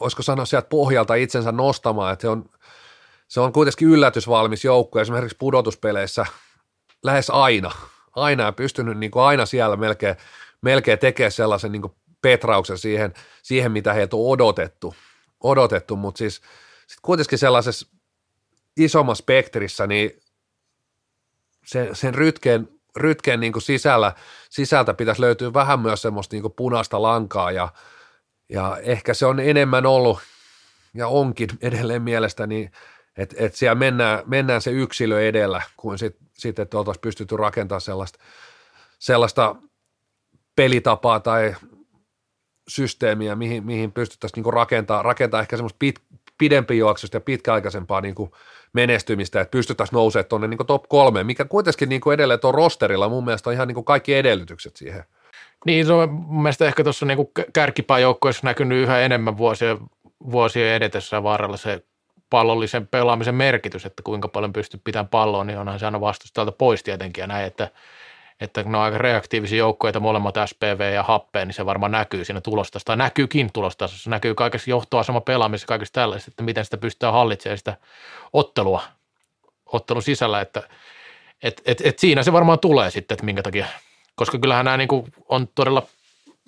voisiko sanoa sieltä pohjalta itsensä nostamaan, että se on, se on kuitenkin yllätysvalmis joukko esimerkiksi pudotuspeleissä lähes aina, aina ja pystynyt niin aina siellä melkein, melkein tekemään sellaisen niin petrauksen siihen, siihen, mitä heiltä on odotettu, odotettu mutta siis sit kuitenkin sellaisessa isommassa spektrissä, niin sen, sen rytkeen, rytkeen niin kuin sisällä, sisältä pitäisi löytyä vähän myös semmoista niin kuin punaista lankaa ja, ja ehkä se on enemmän ollut ja onkin edelleen mielestäni, että et siellä mennään, mennään se yksilö edellä, kuin sitten, sit, että oltaisiin pystytty rakentamaan sellaista, sellaista pelitapaa tai systeemiä, mihin, mihin pystyttäisiin niin rakentaa, rakentaa ehkä semmoista pit, pidempijuoksusta ja pitkäaikaisempaa niin kuin menestymistä, että pystyttäisiin nousemaan tuonne niin top kolme, mikä kuitenkin niin kuin edelleen tuon rosterilla mun mielestä on ihan niin kuin kaikki edellytykset siihen. Niin, se on mun mielestä ehkä tuossa niin kärkipääjoukkoissa näkynyt yhä enemmän vuosien, vuosien edetessä varrella se pallollisen pelaamisen merkitys, että kuinka paljon pystyy pitämään palloa, niin onhan se aina vastustajalta pois tietenkin ja näin, että – että kun ne on aika reaktiivisia joukkoja, molemmat SPV ja Happe, niin se varmaan näkyy siinä tulostasossa, tai näkyykin tulostasossa, näkyy kaikessa johtoasema pelaamisessa, kaikessa tällaisessa, että miten sitä pystytään hallitsemaan sitä ottelua, ottelun sisällä, että et, et, et siinä se varmaan tulee sitten, että minkä takia, koska kyllähän nämä niin on todella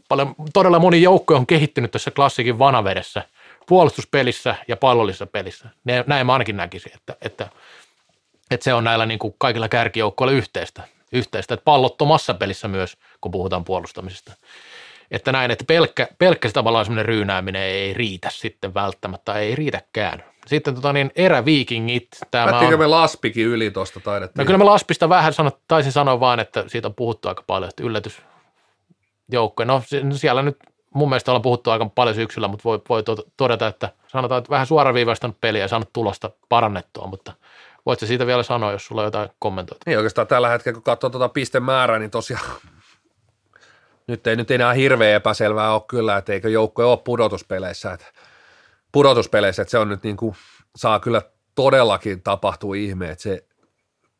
paljon, todella moni joukko on kehittynyt tässä klassikin vanavedessä, puolustuspelissä ja pallollisessa pelissä. Näin mä ainakin näkisin, että, että, että se on näillä niin kuin kaikilla kärkijoukkoilla yhteistä yhteistä, että pallottomassa pelissä myös, kun puhutaan puolustamisesta. Että näin, että pelkkä, pelkkä tavallaan semmoinen ryynääminen ei riitä sitten välttämättä, ei riitäkään. Sitten tota niin, eräviikingit. Tämä on... me Laspikin yli tuosta taidettiin? No kyllä me Laspista vähän sanot, taisin sanoa vaan, että siitä on puhuttu aika paljon, että yllätysjoukkoja. No siellä nyt mun mielestä ollaan puhuttu aika paljon syksyllä, mutta voi, voi todeta, että sanotaan, että vähän suoraviivaistanut peliä ja saanut tulosta parannettua, mutta – Voitko siitä vielä sanoa, jos sulla on jotain kommentoita? Niin oikeastaan tällä hetkellä, kun katsoo tuota pistemäärää, niin tosiaan nyt ei nyt enää hirveän epäselvää ole kyllä, että eikö joukko ole pudotuspeleissä. Että pudotuspeleissä, että se on nyt niin kuin, saa kyllä todellakin tapahtua ihme, että se,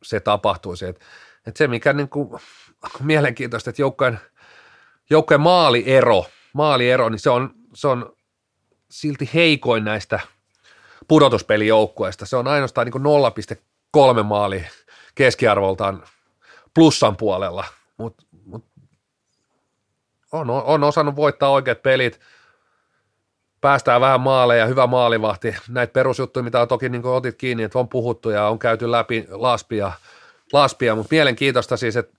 se tapahtuisi. Että, että se, mikä niin kuin, mielenkiintoista, että joukkojen, joukkojen maaliero, maaliero, niin se on, se on silti heikoin näistä – pudotuspelijoukkueesta. Se on ainoastaan niin 0,3 maali keskiarvoltaan plussan puolella, mutta mut on, on osannut voittaa oikeat pelit, päästään vähän maaleja, hyvä maalivahti. Näitä perusjuttuja, mitä on toki niin otit kiinni, että on puhuttu ja on käyty läpi laspia, laspia mutta mielenkiintoista siis, että,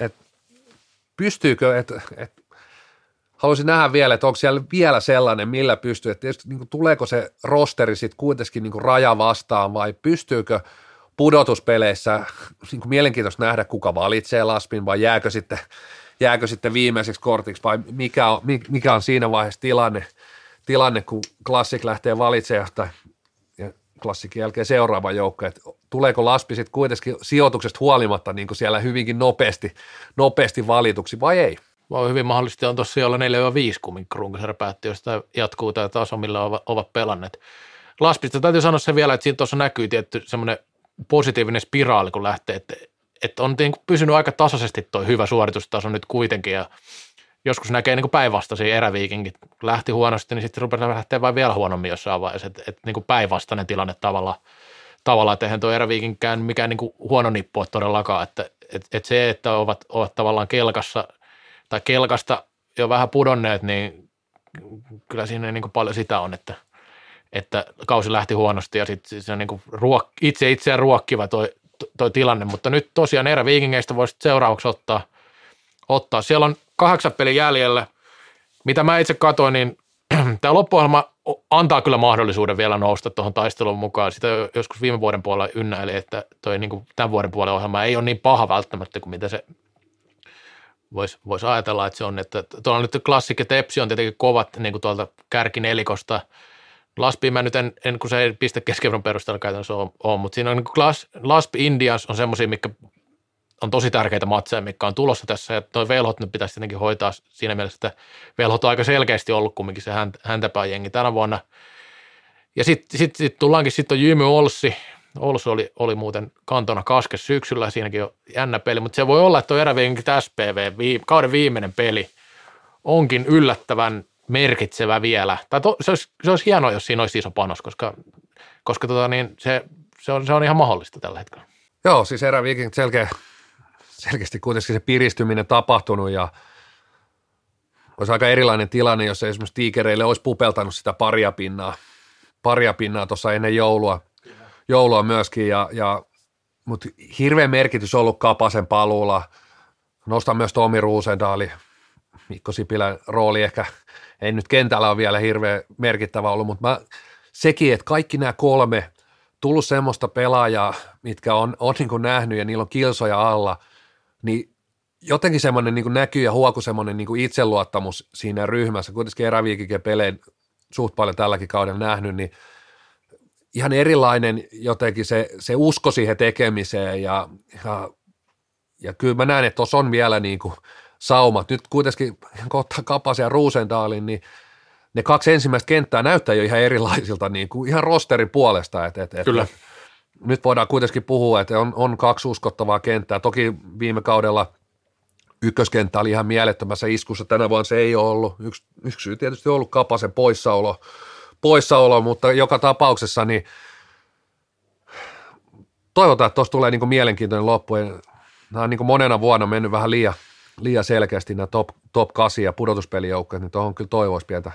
että pystyykö, että, että haluaisin nähdä vielä, että onko siellä vielä sellainen, millä pystyy, että tietysti niin kuin, tuleeko se rosteri sitten kuitenkin niin kuin raja vastaan vai pystyykö pudotuspeleissä niin kuin mielenkiintoista nähdä, kuka valitsee Laspin vai jääkö sitten, jääkö sitten viimeiseksi kortiksi vai mikä on, mikä on siinä vaiheessa tilanne, tilanne kun klassik lähtee valitsemaan ja klassikin jälkeen seuraava joukko, että tuleeko Laspi sitten kuitenkin sijoituksesta huolimatta niin kuin siellä hyvinkin nopeasti, nopeasti valituksi vai ei? Voi hyvin mahdollisesti on tuossa olla 4-5, kun Krunkasarja päätti, jos tämä jatkuu tämä taso, millä ovat, pelanneet. Laspista täytyy sanoa se vielä, että siinä tuossa näkyy tietty semmoinen positiivinen spiraali, kun lähtee, että, että on niin pysynyt aika tasaisesti tuo hyvä suoritustaso nyt kuitenkin ja joskus näkee niin päinvastaisia eräviikinkit. Lähti huonosti, niin sitten rupeaa lähteä vain vielä huonommin jossain vaiheessa, että, että niin päinvastainen tilanne tavallaan, tavalla, että eihän tuo eräviikinkään mikään niin huono nippu todellakaan, että, että, että se, että ovat, ovat tavallaan kelkassa tai kelkasta jo vähän pudonneet, niin kyllä siinä niin paljon sitä on, että – että kausi lähti huonosti ja sitten se niin ruok, itse itseään ruokkiva toi, toi tilanne, mutta nyt tosiaan erä viikingeistä voisi seuraavaksi ottaa, ottaa. Siellä on kahdeksan pelin jäljellä. Mitä mä itse katsoin, niin tämä loppuohjelma antaa kyllä mahdollisuuden vielä nousta tuohon taisteluun mukaan. Sitä joskus viime vuoden puolella ynnäili, että toi niin kuin tämän vuoden puolen ohjelma ei ole niin paha välttämättä kuin mitä se voisi vois ajatella, että se on. Että tuolla nyt klassik ja tepsi on tietenkin kovat niin kuin tuolta kärkinelikosta – Laspi mä nyt en, en kun se ei piste keskiverron perusteella käytännössä ole, ole mutta siinä on niin Las, Laspi Indians on semmoisia, mikä on tosi tärkeitä matseja, mikä on tulossa tässä, ja toi Velhot nyt pitäisi tietenkin hoitaa siinä mielessä, että Velhot on aika selkeästi ollut kumminkin se häntäpää jengi tänä vuonna. Ja sitten sit, sit tullaankin, sitten on Jymy Olssi, Olssi oli, oli muuten kantona kaskes syksyllä, siinäkin on jännä peli, mutta se voi olla, että tuo erävienkin SPV, vii, kauden viimeinen peli, onkin yllättävän merkitsevä vielä. Tai to, se, olisi, se olisi hienoa, jos siinä olisi iso panos, koska, koska tota, niin se, se, on, se on ihan mahdollista tällä hetkellä. Joo, siis eräviikin selkeä, selkeästi kuitenkin se piristyminen tapahtunut ja olisi aika erilainen tilanne, jos esimerkiksi tiikereille olisi pupeltanut sitä paria pinnaa, paria pinnaa tuossa ennen joulua, joulua myöskin, ja, ja, mutta hirveä merkitys ollut Kapasen paluulla. Nostan myös Tomi Ruusendaali, Mikko Sipilän rooli ehkä – ei nyt kentällä ole vielä hirveän merkittävä ollut, mutta mä, sekin, että kaikki nämä kolme tullut semmoista pelaajaa, mitkä on, on niin nähnyt ja niillä on kilsoja alla, niin jotenkin semmoinen niin näkyy ja huoku semmoinen niin itseluottamus siinä ryhmässä, kuitenkin eräviikikin peleen suht paljon tälläkin kaudella nähnyt, niin ihan erilainen jotenkin se, se usko siihen tekemiseen ja, ja, ja kyllä mä näen, että tuossa on vielä niin kuin saumat. Nyt kuitenkin kun ottaa Kapasen ja Ruusendaalin, niin ne kaksi ensimmäistä kenttää näyttää jo ihan erilaisilta niin kuin ihan rosterin puolesta. Et, et, et, Kyllä. Nyt voidaan kuitenkin puhua, että on, on kaksi uskottavaa kenttää. Toki viime kaudella ykköskenttä oli ihan mielettömässä iskussa. Tänä vuonna se ei ole ollut. Yksi, yksi syy tietysti on ollut Kapasen poissaolo, poissaolo mutta joka tapauksessa niin toivotaan, että tuossa tulee niin kuin mielenkiintoinen loppu. Nämä on niin kuin monena vuonna mennyt vähän liian, liian selkeästi nämä top, top 8 ja pudotuspelijoukkoja, niin tuohon kyllä toivoisi pientä,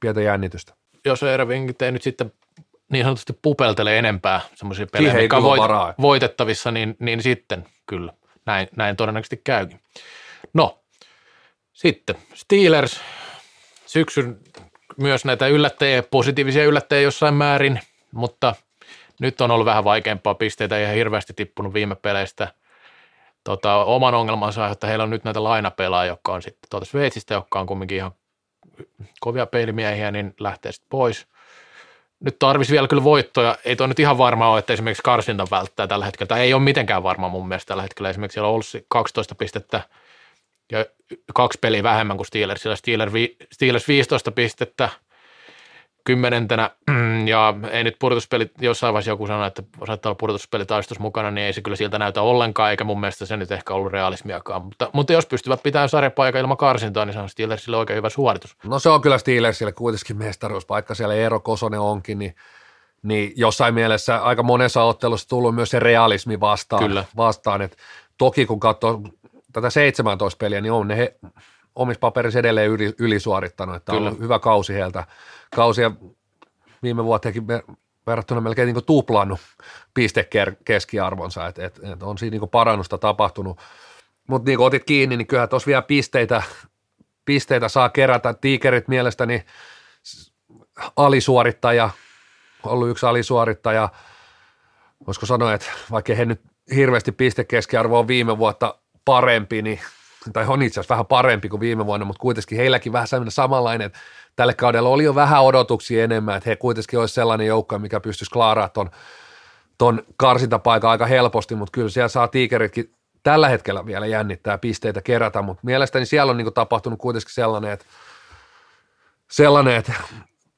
pientä jännitystä. Jos Erving ei nyt sitten niin sanotusti pupeltele enempää semmoisia pelejä, mikä on voit, voitettavissa, niin, niin sitten kyllä näin, näin todennäköisesti käykin. No, sitten Steelers, syksyn myös näitä yllättäjiä, positiivisia yllättäjiä jossain määrin, mutta nyt on ollut vähän vaikeampaa pisteitä, ei ihan hirveästi tippunut viime peleistä – tota, oman ongelmansa, että heillä on nyt näitä lainapelaajia, jotka on sitten tuolta Sveitsistä, jotka on kumminkin ihan kovia peilimiehiä, niin lähtee sitten pois. Nyt tarvisi vielä kyllä voittoja. Ei toi nyt ihan varma ole, että esimerkiksi karsinta välttää tällä hetkellä. Tai ei ole mitenkään varma mun mielestä tällä hetkellä. Esimerkiksi siellä on ollut 12 pistettä ja kaksi peliä vähemmän kuin Steelersillä. Steelers 15 pistettä – kymmenentenä, ja ei nyt pudotuspelit, jossain vaiheessa joku sanoi, että saattaa olla pudotuspelitaistus mukana, niin ei se kyllä siltä näytä ollenkaan, eikä mun mielestä se nyt ehkä ollut realismiakaan, mutta, mutta jos pystyvät pitämään sarjapaikka ilman karsintaa, niin se on Steelersille oikein hyvä suoritus. No se on kyllä Steelersille kuitenkin mestaruuspaikka, siellä Eero Kosonen onkin, niin niin jossain mielessä aika monessa ottelussa tullut myös se realismi vastaan, Kyllä. vastaan että toki kun katsoo tätä 17 peliä, niin on ne he, omissa paperissa edelleen yli, ylisuorittanut, että Kyllä. on hyvä kausi heiltä. Kausi ja viime vuotekin verrattuna melkein niin tuplannut pistekeskiarvonsa, että et, et on siinä niin parannusta tapahtunut. Mutta niin kuin otit kiinni, niin kyllähän tuossa vielä pisteitä, pisteitä saa kerätä. Tiikerit mielestäni alisuorittaja, ollut yksi alisuorittaja. voisiko sanoa, että vaikka he nyt hirveästi pistekeskiarvo on viime vuotta parempi, niin, tai on itse asiassa vähän parempi kuin viime vuonna, mutta kuitenkin heilläkin vähän sellainen samanlainen, että tälle kaudella oli jo vähän odotuksia enemmän, että he kuitenkin olisi sellainen joukko, mikä pystyisi klaaraa ton, ton karsintapaikan aika helposti, mutta kyllä siellä saa tiikeritkin tällä hetkellä vielä jännittää pisteitä kerätä, mutta mielestäni siellä on niin tapahtunut kuitenkin sellainen, että sellainen, että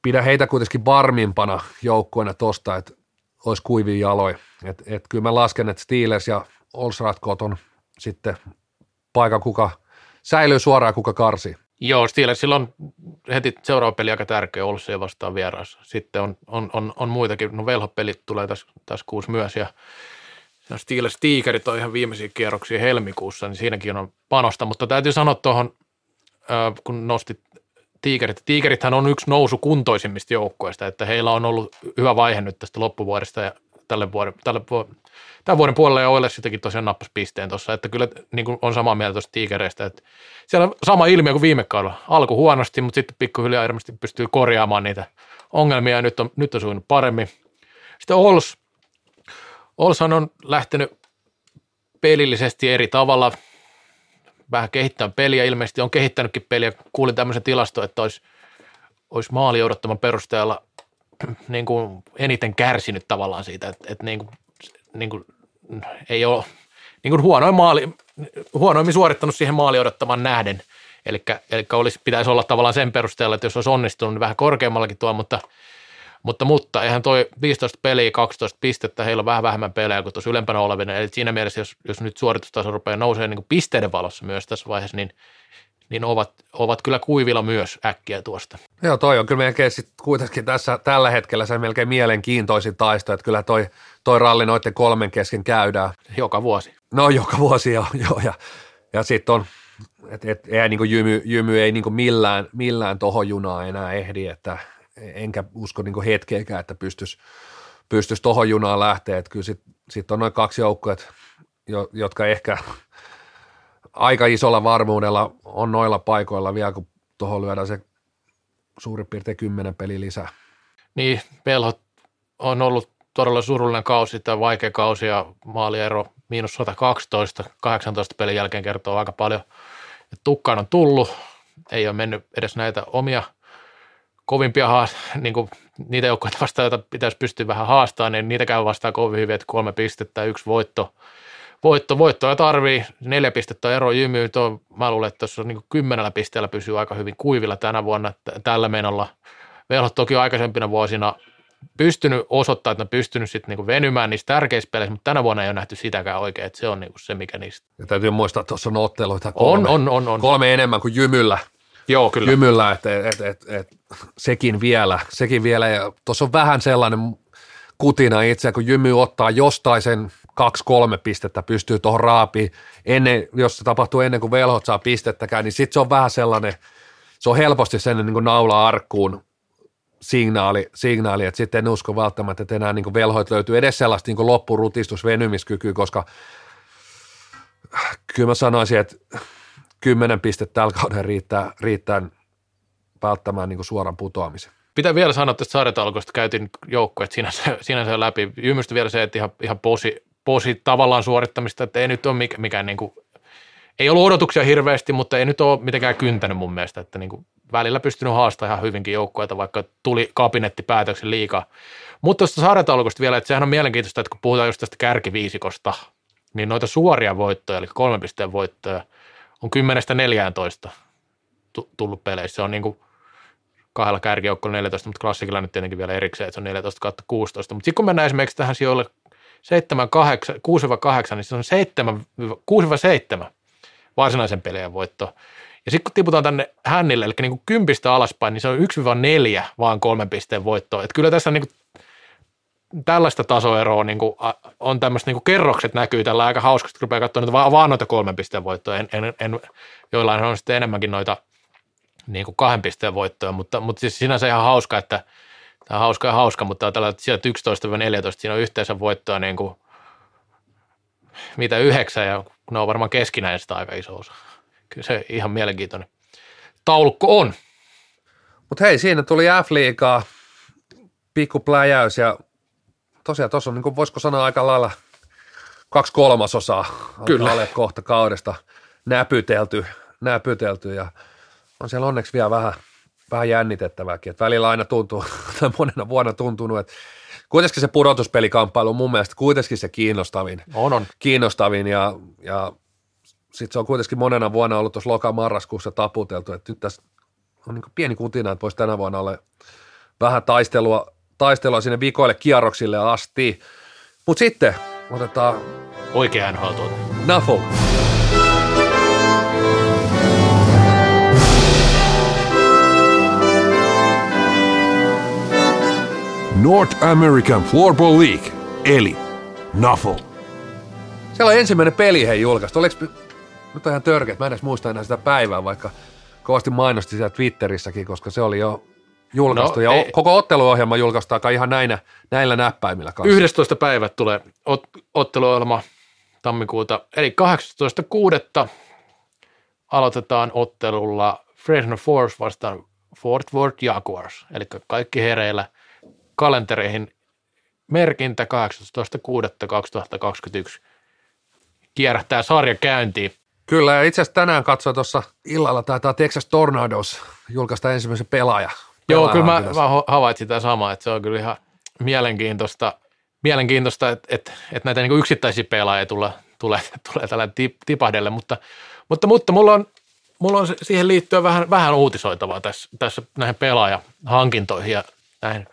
pidä heitä kuitenkin varmimpana joukkueena tosta, että olisi kuivia jaloja. Et, et kyllä mä lasken, että Steelers ja Olsratkot on sitten paikka, kuka säilyy suoraan, kuka karsi. Joo, Steelersillä on heti seuraava peli aika tärkeä Olssia vastaan vieraassa. Sitten on, on, on, on muitakin, no velhopelit tulee tässä, tässä kuussa myös ja No Steelers Tigerit on ihan viimeisiä kierroksia helmikuussa, niin siinäkin on panosta, mutta täytyy sanoa tuohon, kun nostit Tigerit. Tigerithän on yksi nousu kuntoisimmista joukkoista, että heillä on ollut hyvä vaihe nyt tästä loppuvuodesta ja tälle vuoden, tälle vuoden, tämän vuoden puolella ja Oilers sitäkin tosiaan nappas pisteen tuossa, että kyllä niin kuin on samaa mieltä tuosta Tigereistä, että siellä on sama ilmiö kuin viime kaudella. Alku huonosti, mutta sitten pikkuhiljaa ilmeisesti pystyy korjaamaan niitä ongelmia ja nyt on, nyt on sujunut paremmin. Sitten Ols, Olshan on lähtenyt pelillisesti eri tavalla vähän kehittämään peliä. Ilmeisesti on kehittänytkin peliä. Kuulin tämmöisen tilasto, että olisi, olisi maali odottaman perusteella niin kuin eniten kärsinyt tavallaan siitä, että, että niin kuin, niin kuin, ei ole niin kuin huonoin maali, huonoimmin suorittanut siihen maali odottamaan nähden. Eli, eli olisi, pitäisi olla tavallaan sen perusteella, että jos olisi onnistunut, niin vähän korkeammallakin tuo, mutta – mutta, mutta eihän toi 15 peliä, 12 pistettä, heillä on vähän vähemmän pelejä kuin tuossa ylempänä olevina. Eli siinä mielessä, jos, jos nyt suoritustaso rupeaa nousee niin pisteiden valossa myös tässä vaiheessa, niin, niin ovat, ovat kyllä kuivilla myös äkkiä tuosta. Joo, toi on kyllä melkein sit kuitenkin tässä tällä hetkellä se melkein mielenkiintoisin taisto, että kyllä toi, toi ralli noiden kolmen kesken käydään. Joka vuosi. No joka vuosi, joo. joo ja, ja sitten on, että et, ei, niin jymy, jymy ei niin millään, millään tohon junaa enää ehdi, että – enkä usko niin hetkeäkään, että pystyisi pystyisi tuohon junaan lähteä. Että kyllä sitten sit on noin kaksi joukkoa, jotka ehkä aika isolla varmuudella on noilla paikoilla vielä, kun tuohon lyödään se suurin piirtein kymmenen peli lisää. Niin, Pelhot on ollut todella surullinen kausi tai vaikea kausi ja maaliero miinus 112, 18 pelin jälkeen kertoo aika paljon. Tukkaan on tullut, ei ole mennyt edes näitä omia – kovimpia haast- niin kuin niitä joukkoja vastaan, joita pitäisi pystyä vähän haastamaan, niin niitä käy vastaan kovin hyvin, että kolme pistettä yksi voitto. Voitto, voittoja tarvii, neljä pistettä ero jymyy, tuo, mä luulen, että tuossa niin kymmenellä pisteellä pysyy aika hyvin kuivilla tänä vuonna tällä menolla. Velhot toki aikaisempina vuosina pystynyt osoittaa, että ne on pystynyt sitten niin venymään niissä tärkeissä peleissä, mutta tänä vuonna ei ole nähty sitäkään oikein, että se on niin se, mikä niistä. Ja täytyy muistaa, että tuossa on otteluita kolme, on, on, on, on. kolme enemmän kuin Jymyllä. Joo, kyllä. Jymyllä, että et, et, et, sekin vielä, sekin vielä. Ja tuossa on vähän sellainen kutina itse, kun Jymy ottaa jostain sen kaksi-kolme pistettä, pystyy tuohon raapiin, ennen, jos se tapahtuu ennen kuin velhot saa pistettäkään, niin sitten se on vähän sellainen, se on helposti sen niin kuin naula arkkuun signaali, signaali, että sitten en usko välttämättä, että enää niin velhoit löytyy edes sellaista niin loppurutistusvenymiskykyä, koska kyllä mä sanoisin, että kymmenen pistettä tällä kaudella riittää, riittää välttämään niin suoran putoamisen. Pitää vielä sanoa tästä sarjatalkoista, käytin joukkueet sinänsä, sinänsä läpi. Ymmästä vielä se, että ihan, ihan posi, posi tavallaan suorittamista, että ei nyt ole mikään, mikään niin kuin, ei ollut odotuksia hirveästi, mutta ei nyt ole mitenkään kyntänyt mun mielestä, että niin kuin välillä pystynyt haastamaan ihan hyvinkin joukkueita, vaikka tuli kabinettipäätöksen liikaa. Mutta tuosta sarjataulukosta vielä, että sehän on mielenkiintoista, että kun puhutaan just tästä kärkiviisikosta, niin noita suoria voittoja, eli kolmen pisteen voittoja – on 10-14 tullut peleissä. Se on niin kuin kahdella kärkijoukkoilla 14, mutta klassikilla nyt tietenkin vielä erikseen, että se on 14 kautta 16. Mutta sitten kun mennään esimerkiksi tähän sijoille 7, 8, 6-8, niin se on 7, 6-7 varsinaisen pelien voitto. Ja sitten kun tiputaan tänne hännille, eli niin kuin kympistä alaspäin, niin se on 1-4 vaan kolmen pisteen voitto. Että kyllä tässä niin kuin tällaista tasoeroa niin kuin, on tämmöistä niin kerrokset näkyy tällä aika hauskasti, kun rupeaa katsomaan vaan, vaan noita kolmen pisteen voittoja, en, en, en, joillain on sitten enemmänkin noita niin kuin kahden pisteen voittoja, mutta, mutta siis sinänsä ihan hauska, että tämä on hauska ja hauska, mutta tällä sieltä 11-14 siinä on yhteensä voittoa niin kuin, mitä yhdeksän ja ne on varmaan keskinäistä aika iso osa. Kyllä se ihan mielenkiintoinen taulukko on. Mutta hei, siinä tuli F-liigaa, pikku pläjäys ja tosiaan tuossa on, niin kuin, voisiko sanoa aika lailla kaksi kolmasosaa Kyllä. alle kohta kaudesta näpytelty, näpytelty ja on siellä onneksi vielä vähän, vähän jännitettävääkin, että välillä aina tuntuu, tai monena vuonna tuntunut, että kuitenkin se pudotuspelikamppailu on mun mielestä kuitenkin se kiinnostavin, On, on. kiinnostavin ja, ja sitten se on kuitenkin monena vuonna ollut tuossa loka-marraskuussa taputeltu, että nyt tässä on niin pieni kutina, että voisi tänä vuonna olla vähän taistelua, taistelua sinne vikoille kierroksille asti. Mutta sitten otetaan Oikea NHL tuota. North American Floorball League, eli NAFL. Siellä on ensimmäinen peli hei julkaistu. Oliko, nyt on ihan törkeä, mä en edes muista enää sitä päivää, vaikka kovasti mainosti siellä Twitterissäkin, koska se oli jo julkaistu. No, ja ei- koko otteluohjelma julkaistaan kai ihan näinä, näillä näppäimillä kanssa. 11. päivä tulee ot- otteluohjelma tammikuuta, eli 18.6. aloitetaan ottelulla Fresno Force vastaan Fort Worth Jaguars, eli kaikki hereillä kalentereihin merkintä 18.6.2021 kierähtää sarja käyntiin. Kyllä, ja itse asiassa tänään katsoin tuossa illalla taitaa Texas Tornadoes julkaista ensimmäisen pelaaja. Joo, kyllä mä, mä havaitsin sitä samaa, että se on kyllä ihan mielenkiintoista, mielenkiintoista että, että, että näitä niin yksittäisiä pelaajia tulee, tulee, tulee tällä tip, tipahdelle, mutta, mutta, mutta mulla on, mulla on siihen liittyen vähän, vähän uutisoitavaa tässä, tässä näihin pelaajahankintoihin ja näihin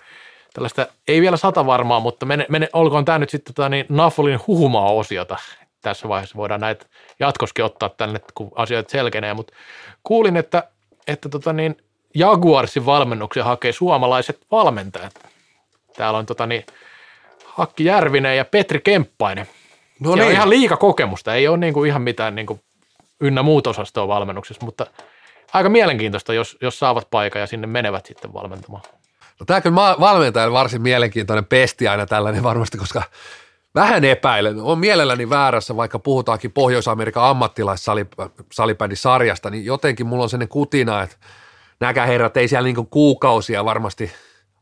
tällaista, ei vielä sata varmaa, mutta mene, mene, olkoon tämä nyt sitten tota, niin Naffolin huhumaa osiota. Tässä vaiheessa voidaan näitä jatkoskin ottaa tänne, kun asiat selkenee, mutta kuulin, että, että tota niin, Jaguarsin valmennuksen hakee suomalaiset valmentajat. Täällä on tota niin, Hakki Järvinen ja Petri Kemppainen. No niin, ihan liika kokemusta, ei ole niinku ihan mitään niinku ynnä muut osastoa valmennuksessa, mutta aika mielenkiintoista, jos, jos saavat paikan ja sinne menevät sitten valmentamaan. No, tämä kyllä valmentajalle varsin mielenkiintoinen pesti aina tällainen varmasti, koska vähän epäilen. On mielelläni väärässä, vaikka puhutaankin Pohjois-Amerikan ammattilaissalibändisarjasta, niin jotenkin mulla on sellainen kutina, että näkään herrat ei siellä niinku kuukausia varmasti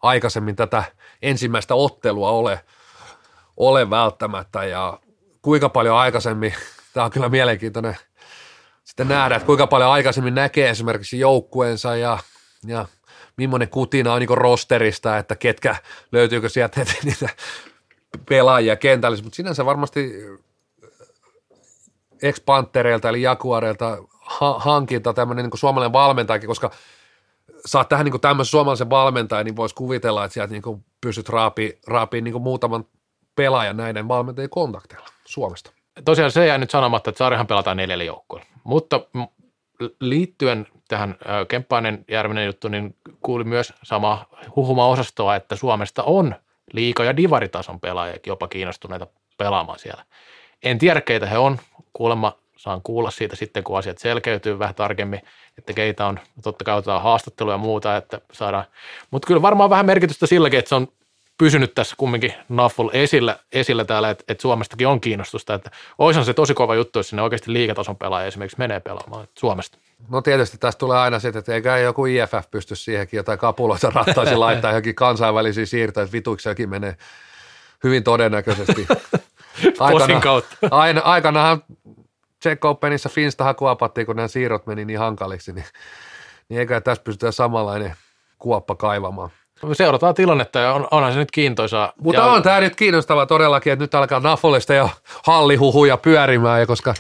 aikaisemmin tätä ensimmäistä ottelua ole, ole välttämättä ja kuinka paljon aikaisemmin, tämä on kyllä mielenkiintoinen sitten nähdä, että kuinka paljon aikaisemmin näkee esimerkiksi joukkueensa ja, ja millainen kutina on niin rosterista, että ketkä, löytyykö sieltä heti niitä pelaajia kentällä, mutta sinänsä varmasti ex-pantereilta eli Jaguareilta ha- hankinta tämmöinen niin suomalainen valmentajakin, koska saat tähän niin tämmöisen suomalaisen valmentajan, niin voisi kuvitella, että sieltä niin pystyt raapiin raapi niin muutaman pelaajan näiden valmentajien kontakteilla Suomesta. Tosiaan se jäi nyt sanomatta, että sarjahan pelataan neljällä joukkueella. Mutta liittyen tähän Kemppainen Järvinen juttu, niin kuuli myös sama huhuma osastoa, että Suomesta on liika- ja divaritason pelaajia jopa kiinnostuneita pelaamaan siellä. En tiedä, keitä he on. Kuulemma saan kuulla siitä sitten, kun asiat selkeytyy vähän tarkemmin, että keitä on, totta kai otetaan haastatteluja ja muuta, että saadaan. Mutta kyllä varmaan vähän merkitystä silläkin, että se on pysynyt tässä kumminkin Nafful esillä, esillä täällä, että, että Suomestakin on kiinnostusta, että olisihan se tosi kova juttu, jos sinne oikeasti liikatason pelaaja esimerkiksi menee pelaamaan Suomesta. No tietysti tästä tulee aina sitten, että eikä joku IFF pysty siihenkin jotain kapuloita rattaisi laittaa johonkin kansainvälisiin siirtoihin, että vituiksi menee hyvin todennäköisesti. Posin kautta. aina, aikanahan Czech Openissa Finstahan kuopattiin, kun nämä siirrot meni niin hankaliksi, niin, niin eikä tässä pystytä samanlainen kuoppa kaivamaan. Seurataan tilannetta ja on, onhan se nyt kiintoisaa. Mutta ja, on tämä nyt kiinnostavaa todellakin, että nyt alkaa Nafolista jo hallihuhuja pyörimään, ja koska